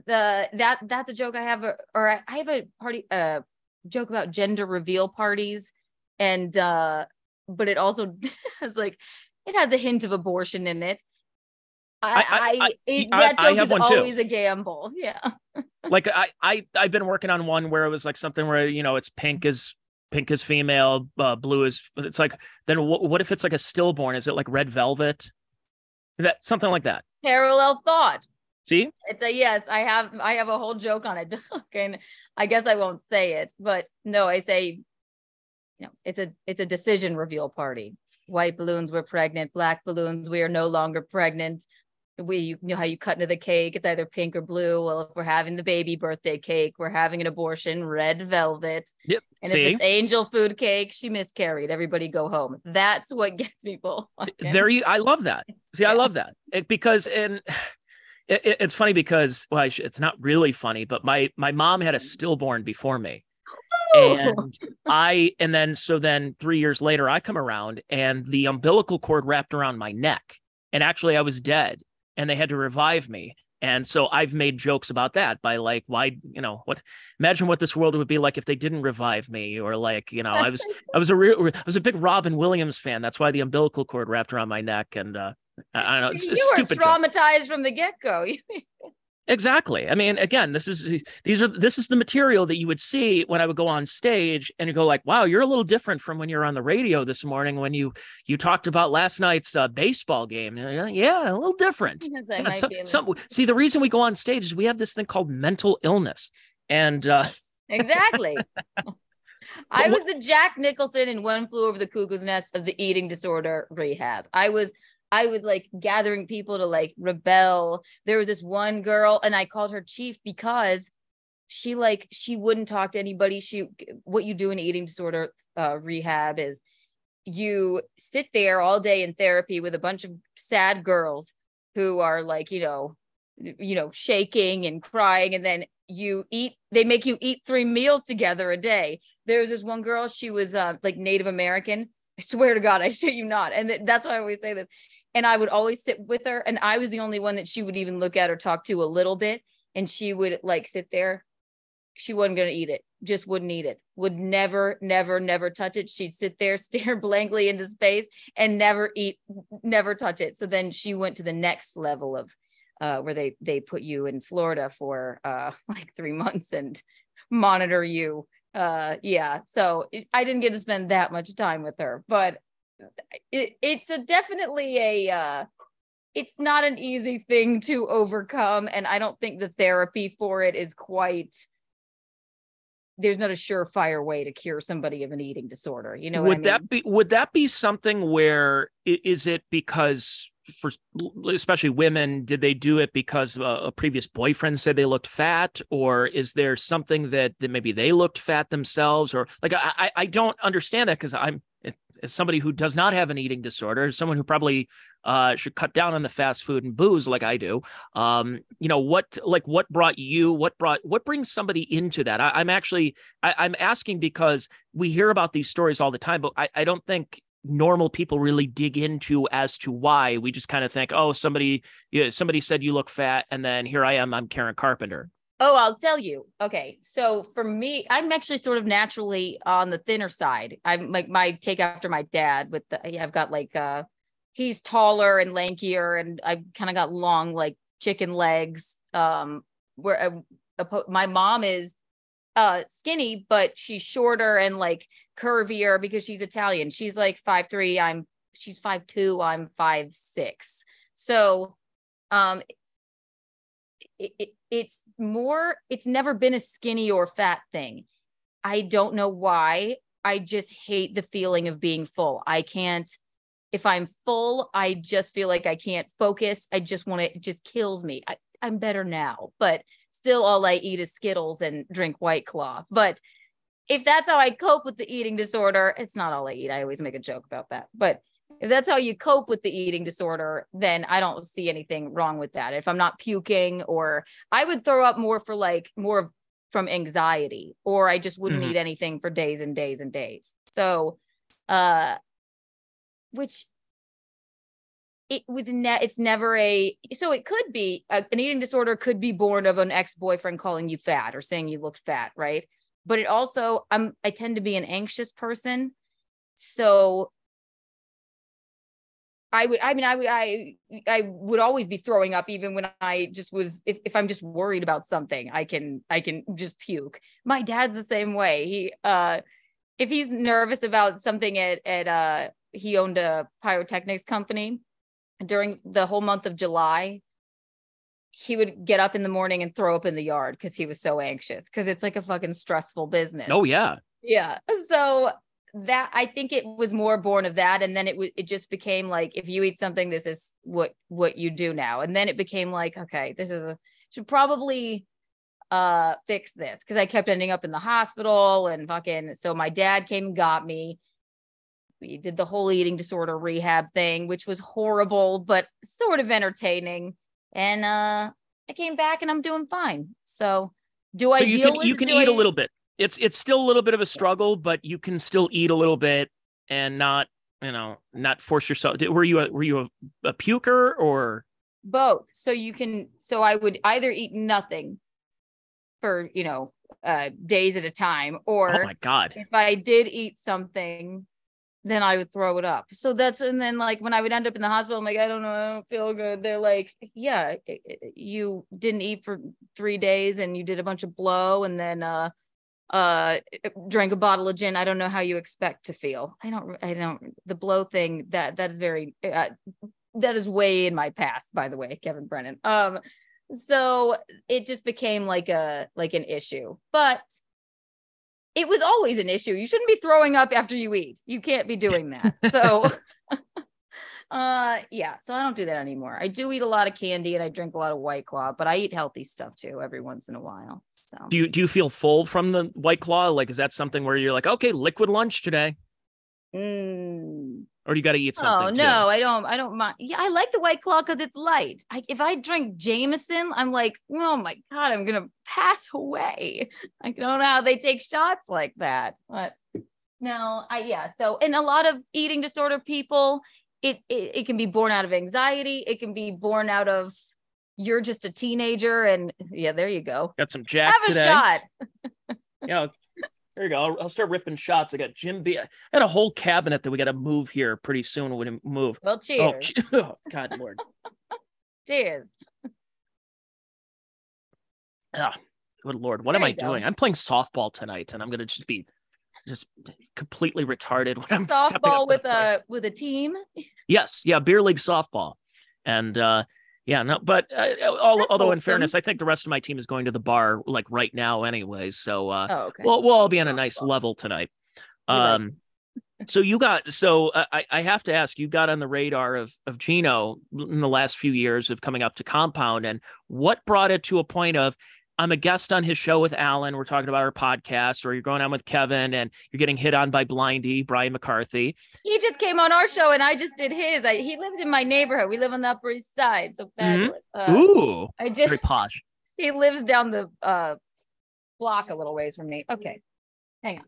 the that that's a joke I have or I I have a party uh joke about gender reveal parties and uh but it also has like it has a hint of abortion in it. I, I- I, I- it, that I joke is one too. always a gamble. Yeah. like I, I I've been working on one where it was like something where you know it's pink is pink is female, uh, blue is. It's like then what, what if it's like a stillborn? Is it like red velvet? That something like that. Parallel thought. See, It's a yes. I have I have a whole joke on it. and I guess I won't say it, but no, I say, you know, it's a it's a decision reveal party. White balloons, we're pregnant. Black balloons, we are no longer pregnant. We you know how you cut into the cake, it's either pink or blue. Well, if we're having the baby birthday cake, we're having an abortion, red velvet. yep. And See, if it's angel food cake, she miscarried. Everybody go home. That's what gets people. fucking- there you. I love that. See, I love that it, because and. It, it- it's funny because well, it's not really funny, but my my mom had a mm-hmm. stillborn before me, and I and then so then three years later I come around and the umbilical cord wrapped around my neck and actually I was dead and they had to revive me and so I've made jokes about that by like why you know what imagine what this world would be like if they didn't revive me or like you know I was I was a real I was a big Robin Williams fan that's why the umbilical cord wrapped around my neck and uh I don't know it's, you it's were stupid jokes. traumatized from the get go. Exactly. I mean, again, this is these are this is the material that you would see when I would go on stage and you go like, "Wow, you're a little different from when you're on the radio this morning when you you talked about last night's uh, baseball game." Like, yeah, a little different. Yeah, some- see, the reason we go on stage is we have this thing called mental illness, and uh, Exactly. I was the Jack Nicholson in One Flew Over the Cuckoo's Nest of the eating disorder rehab. I was I was like gathering people to like rebel. There was this one girl and I called her chief because she like she wouldn't talk to anybody. She what you do in eating disorder uh, rehab is you sit there all day in therapy with a bunch of sad girls who are like, you know, you know, shaking and crying and then you eat they make you eat three meals together a day there was this one girl she was uh, like native american i swear to god i shit you not and th- that's why i always say this and i would always sit with her and i was the only one that she would even look at or talk to a little bit and she would like sit there. She wasn't going to eat it just wouldn't eat it would never never never touch it. She'd sit there stare blankly into space and never eat never touch it. So then she went to the next level of uh, where they they put you in Florida for uh, like three months and monitor you. Uh, yeah, so I didn't get to spend that much time with her, but it, it's a definitely a uh, it's not an easy thing to overcome, and I don't think the therapy for it is quite there's not a surefire way to cure somebody of an eating disorder. You know, would I mean? that be would that be something where is it because for especially women did they do it because a, previous boyfriend said they looked fat or is there something that, that maybe they looked fat themselves or like i i don't understand that because i'm as somebody who does not have an eating disorder, someone who probably uh, should cut down on the fast food and booze like I do. Um, you know what? Like what brought you? What brought? What brings somebody into that? I, am actually I, am asking because we hear about these stories all the time, but I, I don't think normal people really dig into as to why. We just kind of think, oh, somebody, yeah, somebody said you look fat, and then here I am, I'm Karen Carpenter. Oh, I'll tell you. Okay. So for me, I'm actually sort of naturally on the thinner side. I'm like my take after my dad with the I've got like uh he's taller and lankier and I've kind of got long like chicken legs. Um where uh, my mom is uh skinny, but she's shorter and like curvier because she's Italian. She's like five three. I'm she's five two. I'm five six. So um it, it, it's more it's never been a skinny or fat thing. I don't know why. I just hate the feeling of being full. I can't if i'm full i just feel like i can't focus. I just want to it just kills me. I, i'm better now but still all i eat is skittles and drink white claw. But if that's how i cope with the eating disorder it's not all i eat. I always make a joke about that. But if that's how you cope with the eating disorder, then I don't see anything wrong with that. If I'm not puking or I would throw up more for like more from anxiety or I just wouldn't mm-hmm. eat anything for days and days and days. So uh which it was ne- it's never a so it could be a, an eating disorder could be born of an ex-boyfriend calling you fat or saying you looked fat, right? But it also I'm I tend to be an anxious person. So I would, I mean, I would, I, I would always be throwing up even when I just was, if, if I'm just worried about something, I can, I can just puke. My dad's the same way. He, uh, if he's nervous about something at, at, uh, he owned a pyrotechnics company during the whole month of July. He would get up in the morning and throw up in the yard because he was so anxious because it's like a fucking stressful business. Oh, yeah. Yeah. So that I think it was more born of that, and then it it just became like if you eat something, this is what what you do now, and then it became like okay, this is a should probably uh fix this because I kept ending up in the hospital and fucking. So my dad came and got me. We did the whole eating disorder rehab thing, which was horrible but sort of entertaining, and uh I came back and I'm doing fine. So do I so you can you can eat I, a little bit it's it's still a little bit of a struggle, but you can still eat a little bit and not you know not force yourself. Were you a, were you a, a puker or both? So you can so I would either eat nothing for you know uh days at a time or oh my god if I did eat something then I would throw it up. So that's and then like when I would end up in the hospital, I'm like, I don't know, I don't feel good. They're like, yeah, you didn't eat for three days and you did a bunch of blow, and then uh uh drank a bottle of gin i don't know how you expect to feel. I don't i don't the blow thing that that is very uh, that is way in my past by the way kevin brennan. Um so it just became like a like an issue but it was always an issue. You shouldn't be throwing up after you eat. You can't be doing that. So uh yeah so i don't do that anymore. I do eat a lot of candy and i drink a lot of white claw but i eat healthy stuff too every once in a while so. Do you do you feel full from the white claw? Like is that something where you're like okay liquid lunch today. Mm. or do you got to eat something oh no too? i don't i don't mind yeah i like the white claw because it's light. I, if i drink jameson i'm like oh my god i'm gonna pass away. I don't know how they take shots like that but no i yeah so and a lot of eating disorder people it, it it can be born out of anxiety. It can be born out of you're just a teenager and yeah there you go. Got some jack have today. a shot. Yeah there you go. I'll, I'll, start ripping shots. I got jim b i had a whole cabinet that we got to move here pretty soon when we move. Well cheers. oh, oh god lord. Cheers. Ah, good lord, what There am I you go. doing? I'm playing softball tonight, and I'm gonna just be just completely retarded when I'm Softball with a with a team. Yes, yeah, beer league softball, and uh, yeah, no, but uh, all, That's although in fairness, I think the rest of my team is going to the bar like right now, anyways. So uh, Oh, okay. we'll we'll all be on a nice Softball. level tonight. Um, so you got so uh, I I have to ask, you got on the radar of of Geno in the last few years of coming up to Compound, and what brought it to a point of I'm a guest on his show with Alan. We're talking about our podcast, or you're going on with Kevin, and you're getting hit on by Blindy, Brian McCarthy. he just came on our show and I just did his. I, he lived in my neighborhood. We live on the Upper East Side, so fabulous. Uh, Mm-hmm. Ooh, I just, very posh. he lives down the uh block a little ways from me. Okay, hang on.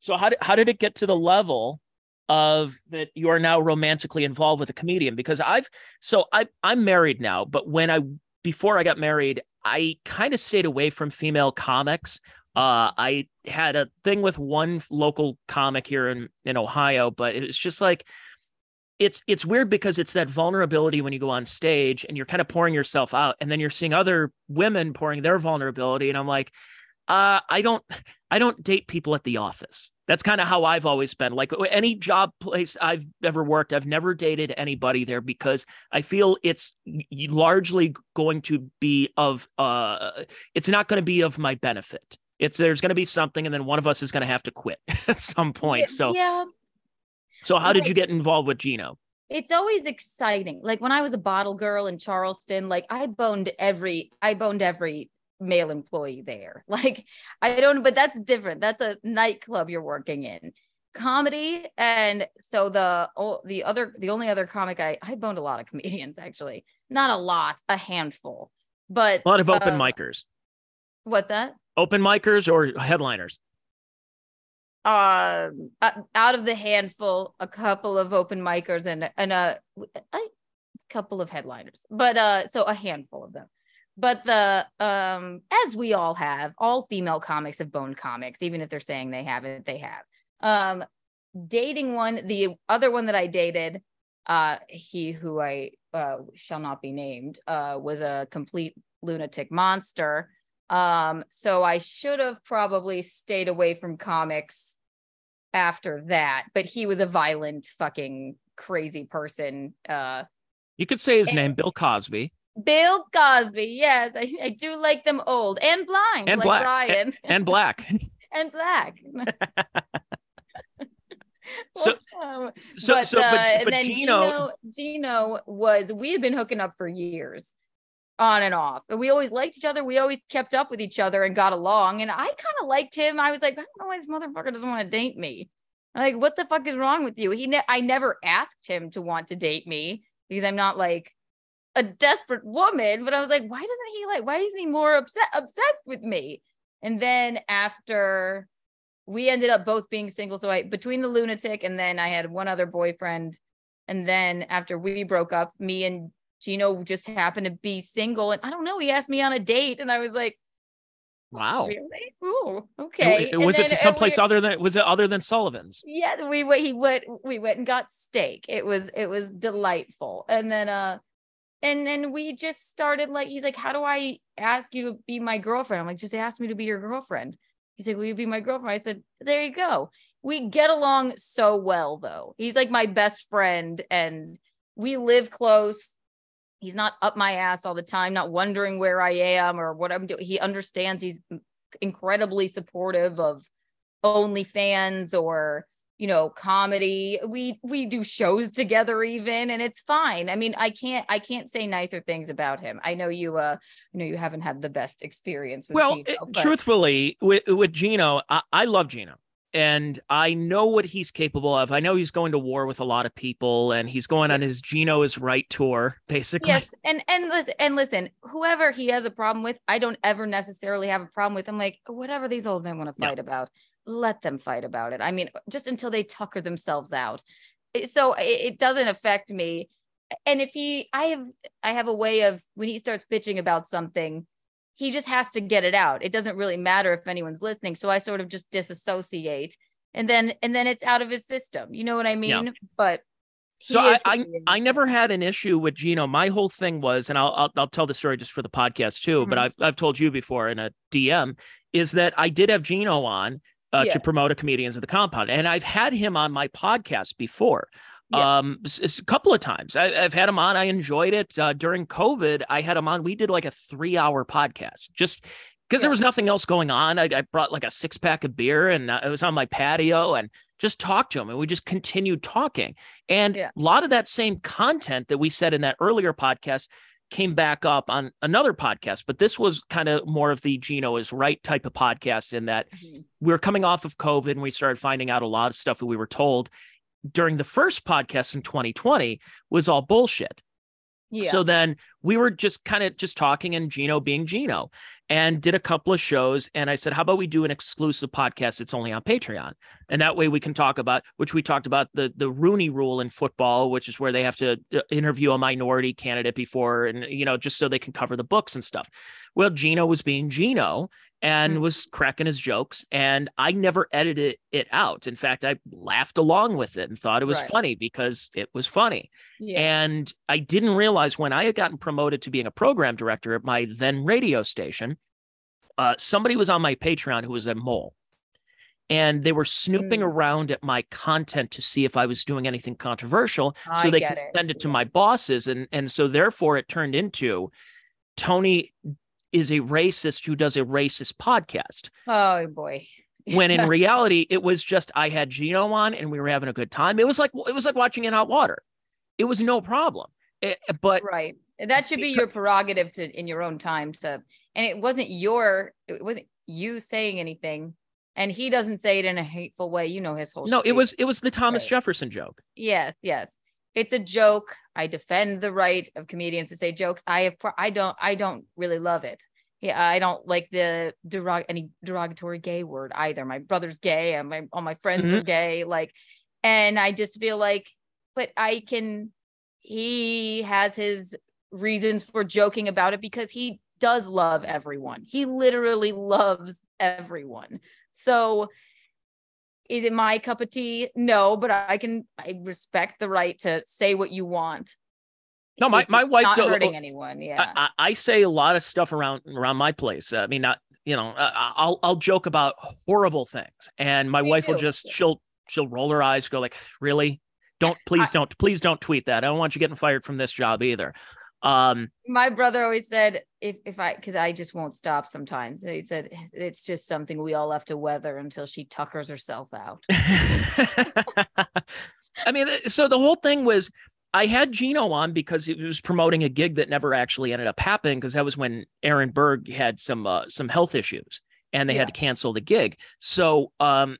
So how did how did it get to the level of that you are now romantically involved with a comedian? Because I've so I I'm married now, but when I before I got married, I kind of stayed away from female comics. Uh, I had a thing with one local comic here in in Ohio, but it's just like it's it's weird because it's that vulnerability when you go on stage and you're kind of pouring yourself out, and then you're seeing other women pouring their vulnerability, and I'm like, uh, I don't I don't date people at the office. That's kind of how I've always been. Like any job place I've ever worked, I've never dated anybody there because I feel it's largely going to be of uh it's not going to be of my benefit. It's there's going to be something and then one of us is going to have to quit at some point. So yeah, so how did you get involved with Geno? it's always exciting. Like when I was a bottle girl in Charleston, like I boned every I boned every male employee there. Like I don't but that's different. That's a nightclub you're working in. Comedy and so the oh, the other the only other comic I I boned a lot of comedians actually. Not a lot, a handful. But A lot of open uh, micers. what's that? Open micers or headliners? um uh, out of the handful a couple of open micers and and a, a couple of headliners but uh so a handful of them but the um as we all have all female comics have boned comics even if they're saying they haven't they have um dating one the other one that i dated uh he who i uh shall not be named uh was a complete lunatic monster um, so I should have probably stayed away from comics after that, but he was a violent fucking crazy person. Uh You could say his And- name, Bill Cosby, Bill Cosby, yes, I, I do like them old and blind, And like black. Ryan and black. and black. So- Um, So but, so uh, but and but then Geno, Geno, Geno was we had been hooking up for years, on and off, and we always liked each other. We always kept up with each other and got along. And I kind of liked him. I was like, I don't know why this motherfucker doesn't want to date me. Like, what the fuck is wrong with you? He, ne- I never asked him to want to date me because I'm not like a desperate woman. But I was like, why doesn't he like? Why isn't he more upset obsessed with me? And then after we ended up both being single. So I between the lunatic and then I had one other boyfriend. And then after we broke up, me and Geno just happened to be single. And I don't know, he asked me on a date, and I was like, wow. Really? Ooh, okay. it- And was it then, to uh, someplace we- other than was it other than Sullivan's? yeah, we went he went we went and got steak. It was it was delightful. And then uh and then we just started like he's like, How do I ask you to be my girlfriend? I'm like, just ask me to be your girlfriend. He's like, Will you be my girlfriend? I said, There you go. We get along so well though. He's like my best friend and we live close. He's not up my ass all the time, not wondering where I am or what I'm doing. He understands he's incredibly supportive of OnlyFans or you know comedy. We we do shows together even, and it's fine. I mean, I can't I can't say nicer things about him. I know you uh I know you haven't had the best experience with Well, Geno, it- but- truthfully, with with Geno, I, I love Geno, and I know what he's capable of. I know he's going to war with a lot of people, and he's going on his Geno is right tour, basically. Yes, and and listen, and listen, whoever he has a problem with, I don't ever necessarily have a problem with. I'm like, whatever these old men want to fight about, let them fight about it. I mean, just until they tucker themselves out. So it, it doesn't affect me. And if he, I have, I have a way of when he starts bitching about something, he just has to get it out. It doesn't really matter if anyone's listening. So I sort of just disassociate, and then and then it's out of his system. You know what I mean? Yeah. But so I, I, I never had an issue with Geno. My whole thing was, and I'll I'll, I'll tell the story just for the podcast too. Mm-hmm. But I've I've told you before in a DM is that I did have Geno on uh, yeah. to promote a comedians of the compound, and I've had him on my podcast before. Yeah. Um, a couple of times I, have had him on. I enjoyed it uh, during COVID. I had him on. We did like a three-hour podcast, just because yeah. there was nothing else going on. I, I brought like a six-pack of beer, and uh, it was on my patio, and just talked to him, and we just continued talking. And yeah. a lot of that same content that we said in that earlier podcast came back up on another podcast, but this was kind of more of the Geno is right type of podcast in that mm-hmm. we are coming off of COVID and we started finding out a lot of stuff that we were told during the first podcast in 2020 was all bullshit. Yeah. So then we were just kind of just talking and Geno being Geno and did a couple of shows. And I said, how about we do an exclusive podcast that's only on Patreon? And that way we can talk about, which we talked about the, the Rooney rule in football, which is where they have to uh, interview a minority candidate before, and, you know, just so they can cover the books and stuff. Well, Geno was being Geno and mm-hmm. was cracking his jokes and i never edited it out in fact i laughed along with it and thought it was right. funny because it was funny yeah. and i didn't realize when i had gotten promoted to being a program director at my then radio station uh, somebody was on my patreon who was a mole and they were snooping mm. around at my content to see if I was doing anything controversial, so they could it. send it to my bosses, and and so therefore it turned into Tony is a racist who does a racist podcast. Oh boy. when in reality, it was just I had Geno on and we were having a good time. It was like it was like watching in hot water. It was no problem. It, eh, but right, that should be your prerogative to in your own time to. And it wasn't your. It wasn't you saying anything and he doesn't say it in a hateful way. You know his whole. No, it was it was the Thomas right. Jefferson joke. Yes, yes it's a joke. I defend the right of comedians to say jokes. I have I don't I don't really love it. Yeah, I don't like the derog any derogatory gay word either. My brother's gay, and my all my friends mm-hmm. are gay. Like, and I just feel like, but I can. He has his reasons for joking about it because he does love everyone. He literally loves everyone. So is it my cup of tea? No, but I can I respect the right to say what you want. No, my, my wife not hurting oh, anyone. Yeah, I, I, say a lot of stuff around around my place. I mean, not you know, I'll I'll joke about horrible things, and my Me wife too. will just she'll she'll roll her eyes, go like, really? Don't please don't please don't tweet that. I don't want you getting fired from this job either. Um, my brother always said if if I because I just won't stop sometimes. He said it's just something we all have to weather until she tuckers herself out. I mean, so the whole thing was I had Geno on because he was promoting a gig that never actually ended up happening because that was when Aaron Berg had some uh, some health issues and they yeah. had to cancel the gig. So um,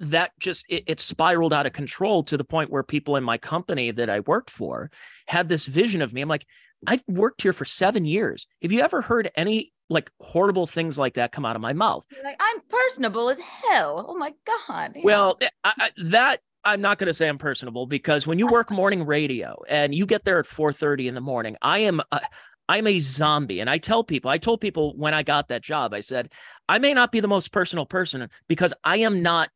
that just it, it, spiraled out of control to the point where people in my company that I worked for had this vision of me. I'm like, I've worked here for seven years. Have you ever heard any like horrible things like that come out of my mouth? like, I'm personable as hell. Oh my God. Yeah. Well, eh, I, I, that I'm not going to say I'm personable because when you work morning radio and you get there at 4:30 in the morning, I am a, I'm a zombie and I tell people, I told people when I got that job, I said, I may not be the most personal person because I am not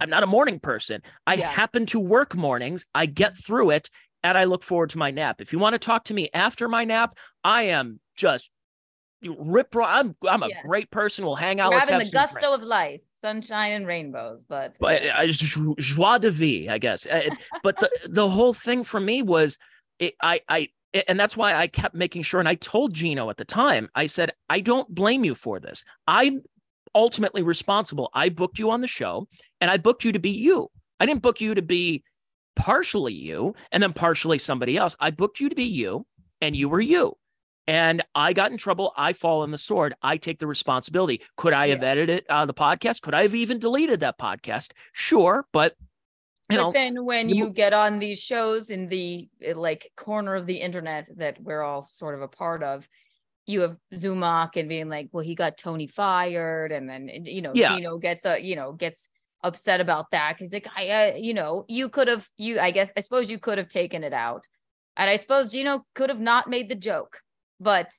I'm not a morning person. I yeah. happen to work mornings. I get through it and I look forward to my nap. If you want to talk to me after my nap, I am just rip. I'm I'm a yeah. great person. We'll hang out. We're having the gusto of life, sunshine and rainbows. But but uh, joie de vie, I guess. Uh, but the the whole thing for me was, it, I I and that's why I kept making sure. And I told Geno at the time, I said, I don't blame you for this. I'm ultimately responsible. I booked you on the show, and I booked you to be you. I didn't book you to be partially you and then partially somebody else. I booked you to be you and you were you. And I got in trouble. I fall on the sword. I take the responsibility. Could I have edited uh, the podcast? Could I have even deleted that podcast? Sure, but you but know, then when you, you get on these shows in the eh, like corner of the internet that we're all sort of a part of, you have Zumock and being like, well, he got Tony fired, and then you know, yeah. Geno gets a you know gets upset about that because like I, uh, you know, you could have you. I guess I suppose you could have taken it out, and I suppose Geno could have not made the joke, but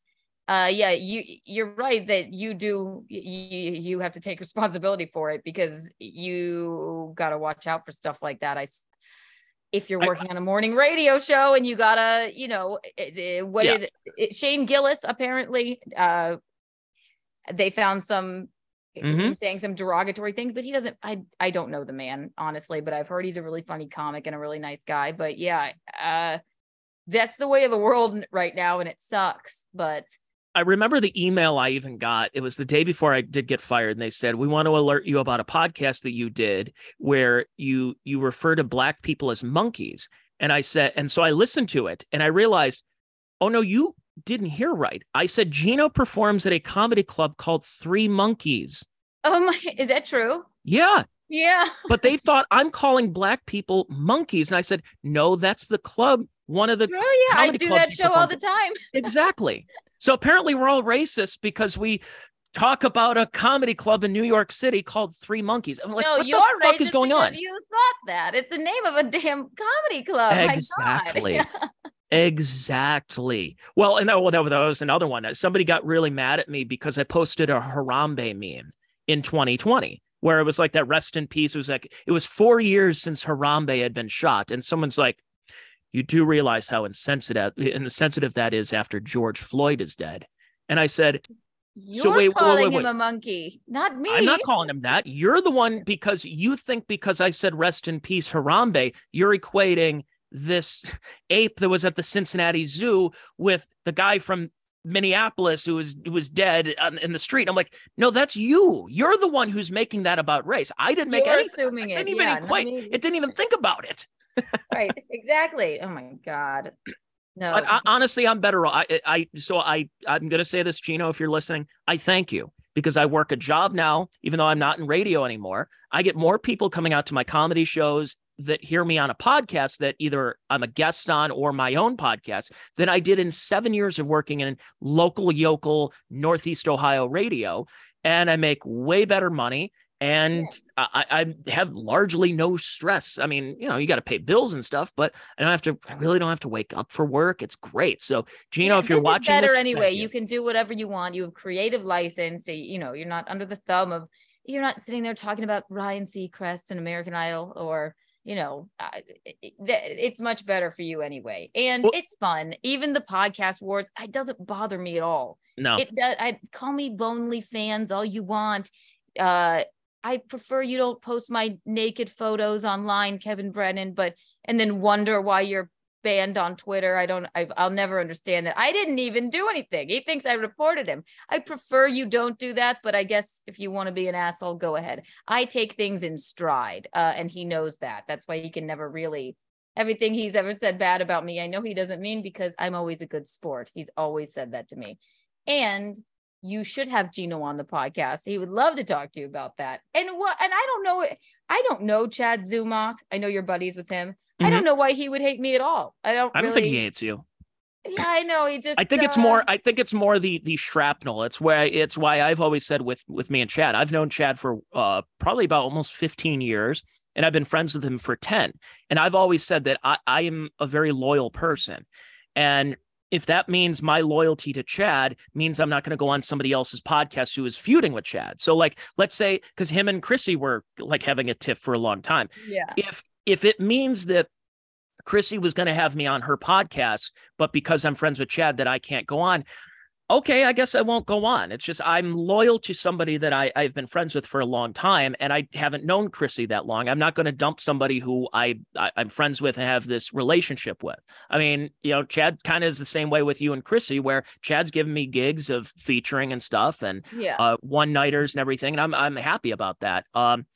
uh yeah you you're right that you do you you have to take responsibility for it because you got to watch out for stuff like that i if you're I- working on a morning radio show and you gotta, you know, what Yeah. did it, Shane Gillis apparently uh they found some Mhm. him saying some derogatory things, but he doesn't I I don't know the man, honestly, but I've heard he's a really funny comic and a really nice guy. But yeah, uh that's the way of the world right now, and it sucks. But I remember the email I even got. It was the day before I did get fired, and they said, "We want to alert you about a podcast that you did where you you refer to black people as monkeys." And I said, and so I listened to it, and I realized, oh no, you didn't hear right. I said Geno performs at a comedy club called Three Monkeys. oh my is that true? Yeah, Yeah. but they thought I'm calling black people monkeys, and I said, no, that's the club. One of the True, yeah. I do that show all the time. exactly. So apparently we're all racist because we talk about a comedy club in New York City called Three Monkeys. I'm like, no, what the fuck is going on? You thought that. It's the name of a damn comedy club. My God. Exactly. Well, and oh, that, well, that was another one. Uh, somebody got really mad at me because I posted a Harambe meme in 2020 where it was like that rest in peace. It was like it was four years since Harambe had been shot, and someone's like, "You do realize how insensitive insensitive that is after George Floyd is dead." And I said, You're So wait, wait, calling wait, him a monkey, not me. I'm not calling him that. You're the one because you think because I said rest in peace Harambe, you're equating this ape that was at the Cincinnati Zoo with the guy from Minneapolis who was who was dead on, in the street. I'm like, no, that's you. You're the one who's making that about race. I didn't make You're any. assuming I it. didn't even yeah, equate. me. It didn't even think about it. right. Exactly. Oh my God. No. But I, honestly, I'm better. I, I so I I'm gonna say this, Geno. If you're listening, I thank you because I work a job now, even though I'm not in radio anymore. I get more people coming out to my comedy shows that hear me on a podcast that either I'm a guest on or my own podcast than I did in seven years of working in local yokel Northeast Ohio radio, and I make way better money. And I, I have largely no stress. I mean, you know, you got to pay bills and stuff, but I don't have to. I really don't have to wake up for work. It's great. So, Geno, Yeah, if you're this watching better this, anyway. thank You. can do whatever you want. You have creative license. You know, you're not under the thumb of. You're not sitting there talking about Ryan Seacrest and American Idol, or you know, uh, it- it- it's much better for you anyway, and Well- it's fun. Even the podcast awards, it doesn't bother me at all. no, It does. I call me bonely fans all you want. Uh, I prefer you don't post my naked photos online, Kevin Brennan, but and then wonder why you're banned on Twitter. I don't. I, I'll never understand that. I didn't even do anything. He thinks I reported him. I prefer you don't do that. But I guess if you want to be an asshole, go ahead. I take things in stride, uh, and he knows that. That's why he can never really. Everything he's ever said bad about me, I know he doesn't mean because I'm always a good sport. He's always said that to me. And you should have Geno on the podcast. He would love to talk to you about that. And what and I don't know I don't know Chad Zumock. I know you're buddies with him. I don't know why he would hate me at all. I don't Mm-hmm. I don't really think he hates you. Yeah, I know. He just I think it's uh, more. I think it's more the the shrapnel. It's where it's why I've always said with with me and Chad. I've known Chad for uh, probably about almost 15 years, and I've been friends with him for 10. And I've always said that I, I am a very loyal person, and if that means my loyalty to Chad means I'm not going to go on somebody else's podcast who is feuding with Chad. So like, let's say because him and Chrissie were like having a tiff for a long time Yeah. if if it means that Chrissie was going to have me on her podcast, but because I'm friends with Chad that I can't go on, okay, I guess I won't go on. It's just I'm loyal to somebody that I, I've been friends with for a long time, and I haven't known Chrissie that long. I'm not going to dump somebody who I, I I'm friends with and have this relationship with. I mean, you know, Chad kind of is the same way with you and Chrissie, where Chad's given me gigs of featuring and stuff, and Yeah. uh, one nighters and everything, and I'm I'm happy about that. Um,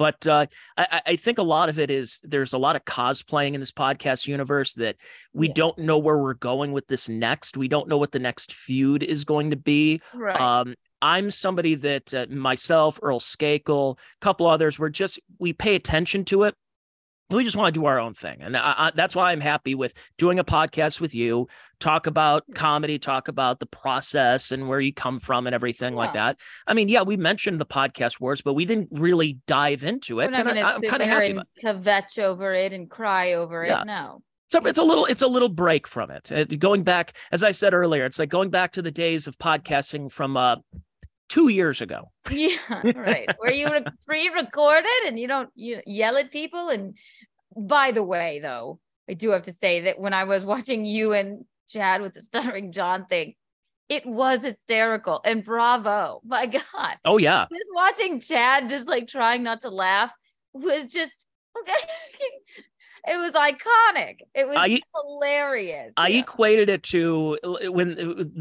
but uh, I, I- think a lot of it is there's a lot of cosplaying in this podcast universe that we Yeah. don't know where we're going with this next. We don't know what the next feud is going to be. right. Um, I'm somebody that uh, myself, Earl Skakel, a couple others, we're just we pay attention to it. We just want to do our own thing, and I, I, that's why I'm happy with doing a podcast with you. Talk about comedy, talk about the process and where you come from, and everything like that. I mean, yeah, we mentioned the podcast wars, but we didn't really dive into We're it, not and I, I'm kind of happy. and kvetch over it and cry over Yeah. it. No. so it's a little, it's a little break from it. Uh, going back, as I said earlier, it's like going back to the days of podcasting from uh, two years ago. Yeah, right. Where you re- pre-record it and you don't you yell at people and by the way, though, I do have to say that when I was watching you and Chad with the stuttering John thing, it was hysterical and bravo. My God. Oh yeah. Just watching Chad just like trying not to laugh was just okay. It was iconic. It was I- hilarious. I Yeah. equated it to uh, when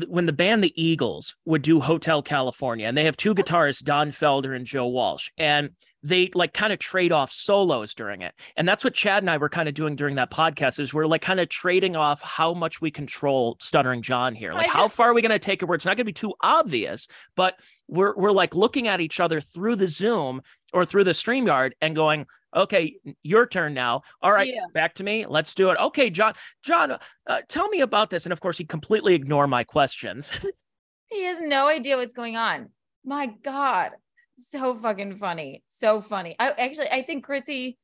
when the band the Eagles would do Hotel California, and they have two guitarists, Don Felder and Joe Walsh, and they like kind of trade off solos during it, and that's what Chad and I were kind of doing during that podcast. Is we're like kind of trading off how much we control Stuttering John here, like how far are we going to take it where it's not going to be too obvious, but we're we're like looking at each other through the Zoom or through the Streamyard and going. Okay, your turn now. All right, Yeah. back to me. Let's do it. Okay, John. John, uh, tell me about this. And of course, he completely ignored my questions. He has no idea what's going on. My God. So fucking funny. So funny. I actually I think Chrissie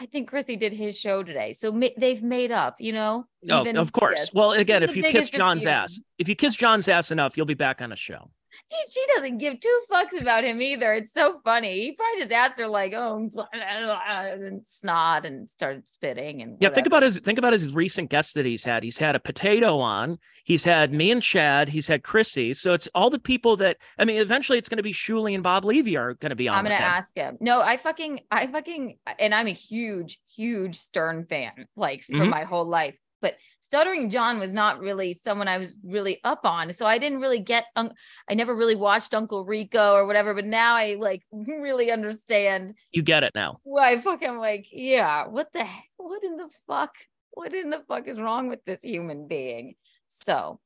I think Chrissie did his show today. So ma- they've made up, you know? oh, of course. Well, again, if you kiss John's dispute. ass, if you kiss John's ass enough, you'll be back on a show. He, she doesn't give two fucks about him either. It's so funny. He probably just asked her like, oh, and snot and started spitting and Yeah, think about his think about his recent guests that he's had. He's had a potato on. He's had me and Chad. He's had Chrissie. So it's all the people that I mean. Eventually, it's going to be Shuli and Bob Levy are going to be on. I'm gonna ask him. No, I fucking, I fucking, and I'm a huge, huge Stern fan, like for Mhm. my whole life. But Stuttering John was not really someone I was really up on, so I didn't really get. Un- I never really watched Uncle Rico or whatever. But now I like really understand You get it now. why. I fucking like, yeah. What the? heck? What in the fuck? What in the fuck is wrong with this human being? So.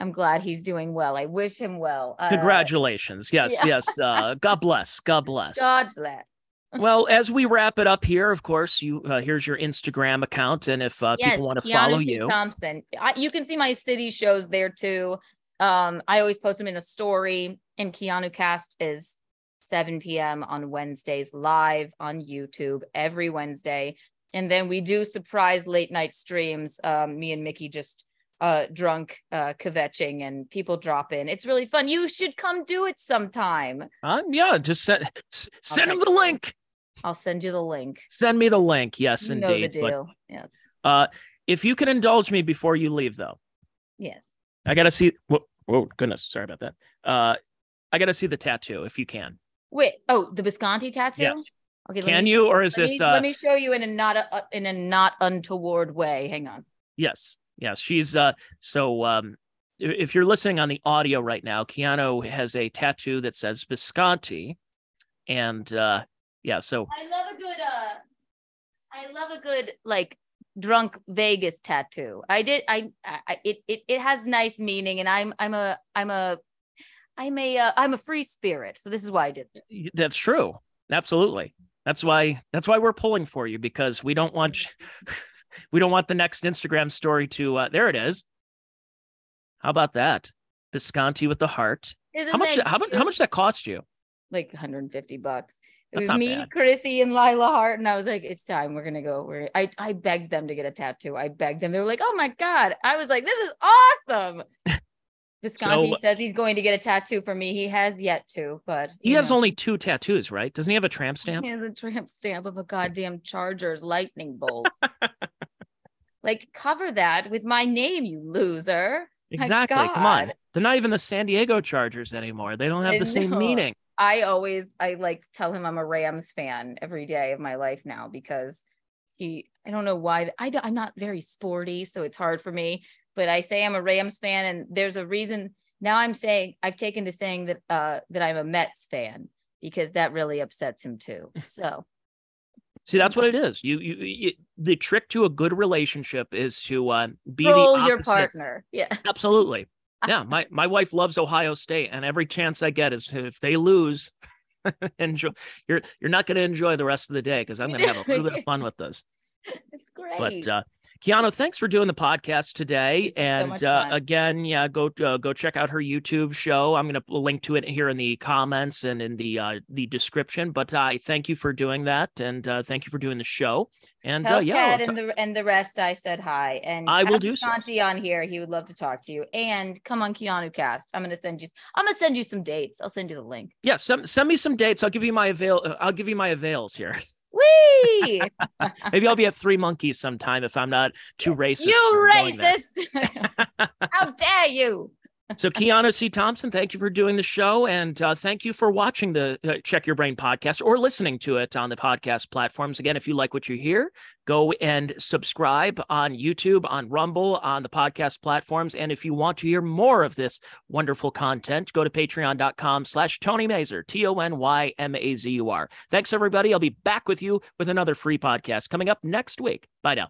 I'm glad he's doing well. I wish him well. Uh, Congratulations. Yes, yeah. yes. Uh, God bless. God bless. God bless. Well, as we wrap it up here, of course, you uh, here's your Instagram account, and if uh, people want to follow you, Thompson. I, you can see my city shows there too. Um, I always post them in a story. And Keanu Cast is 7 p.m. on Wednesdays live on YouTube every Wednesday. And then we do surprise late night streams. Um, me and Mickey just uh drunk uh kvetching and people drop in. It's really fun. You should come do it sometime. uh, yeah, just send send Okay. the link. I'll send you the link. Send me the link. Yes, You indeed. But yes. uh, if you can indulge me before you leave, though, Yes. I gotta see. Whoa, whoa goodness, sorry about that. Uh, I gotta see the tattoo if you can. Wait. Oh, the Bisconte tattoo? Yes. Okay. Can me- you, or is this? me, Uh, let me show you in a not a, in a not untoward way. Hang on. Yes, yes. She's uh so um if you're listening on the audio right now, Keanu has a tattoo that says Bisconte. And uh yeah, so I love a good uh I love a good like drunk Vegas tattoo. I did I, I it, it it has nice meaning and I'm I'm a I'm a I'm a uh, I'm a free spirit. So this is why I did. that's true. Absolutely. That's why that's why we're pulling for you because we don't want we don't want the next Instagram story to uh there it is. How about that? Bisconte with the heart. Isn't How much how much how much that cost you? like 150 bucks. It That's was me, bad. Chrissie, and Lila Hart, and I was like, "It's time. We're gonna go." We're I I begged them to get a tattoo. I begged them. They were like, "Oh my god!" I was like, "This is awesome." Bisconte So- says he's going to get a tattoo for me. He has yet to, but He you has only two tattoos, right? Doesn't he have a tramp stamp? He has a tramp stamp of a goddamn Chargers lightning bolt. like, cover that with my name, you loser. Exactly. Come on. They're not even the San Diego Chargers anymore. They don't have I the same meaning. I always I like tell him I'm a Rams fan every day of my life now because he I don't know why I don't, I'm not very sporty so it's hard for me but I say I'm a Rams fan and there's a reason now I'm saying I've taken to saying that uh that I'm a Mets fan because that really upsets him too so See, that's what it is. You, you, you the trick to a good relationship is to uh, be troll the your partner yeah Absolutely. Yeah, my my wife loves Ohio State, and every chance I get is if they lose, enjoy. You're you're not going to enjoy the rest of the day because I'm going to have a little bit of fun with this. it's great But uh, Keanu, thanks for doing the podcast today. Is so And uh, again, yeah, go uh, go check out her YouTube show. I'm going to link to it here in the comments and in the uh, the description. But I thank you for doing that, and uh, thank you for doing the show. And Tell uh, yeah, Chad and the and the rest I said hi. And I will do so. On here. He would love to talk to you. And come on Keanu Cast. I'm gonna send you I'm gonna send you some dates. I'll send you the link. yeah, send, send me some dates. I'll give you my avail. uh, I'll give you my avails here. Wee! Maybe I'll be at Three Monkeys sometime if I'm not too racist. you for going there. racist! How dare you? So, Keanu C. Thompson, thank you for doing the show. And uh, thank you for watching the uh, Check Your Brain podcast or listening to it on the podcast platforms. Again, if you like what you hear, go and subscribe on YouTube, on Rumble, on the podcast platforms. And if you want to hear more of this wonderful content, go to patreon.com slash Tony Mazur, T O N Y M A Z U R. Thanks, everybody. I'll be back with you with another free podcast coming up next week. Bye now.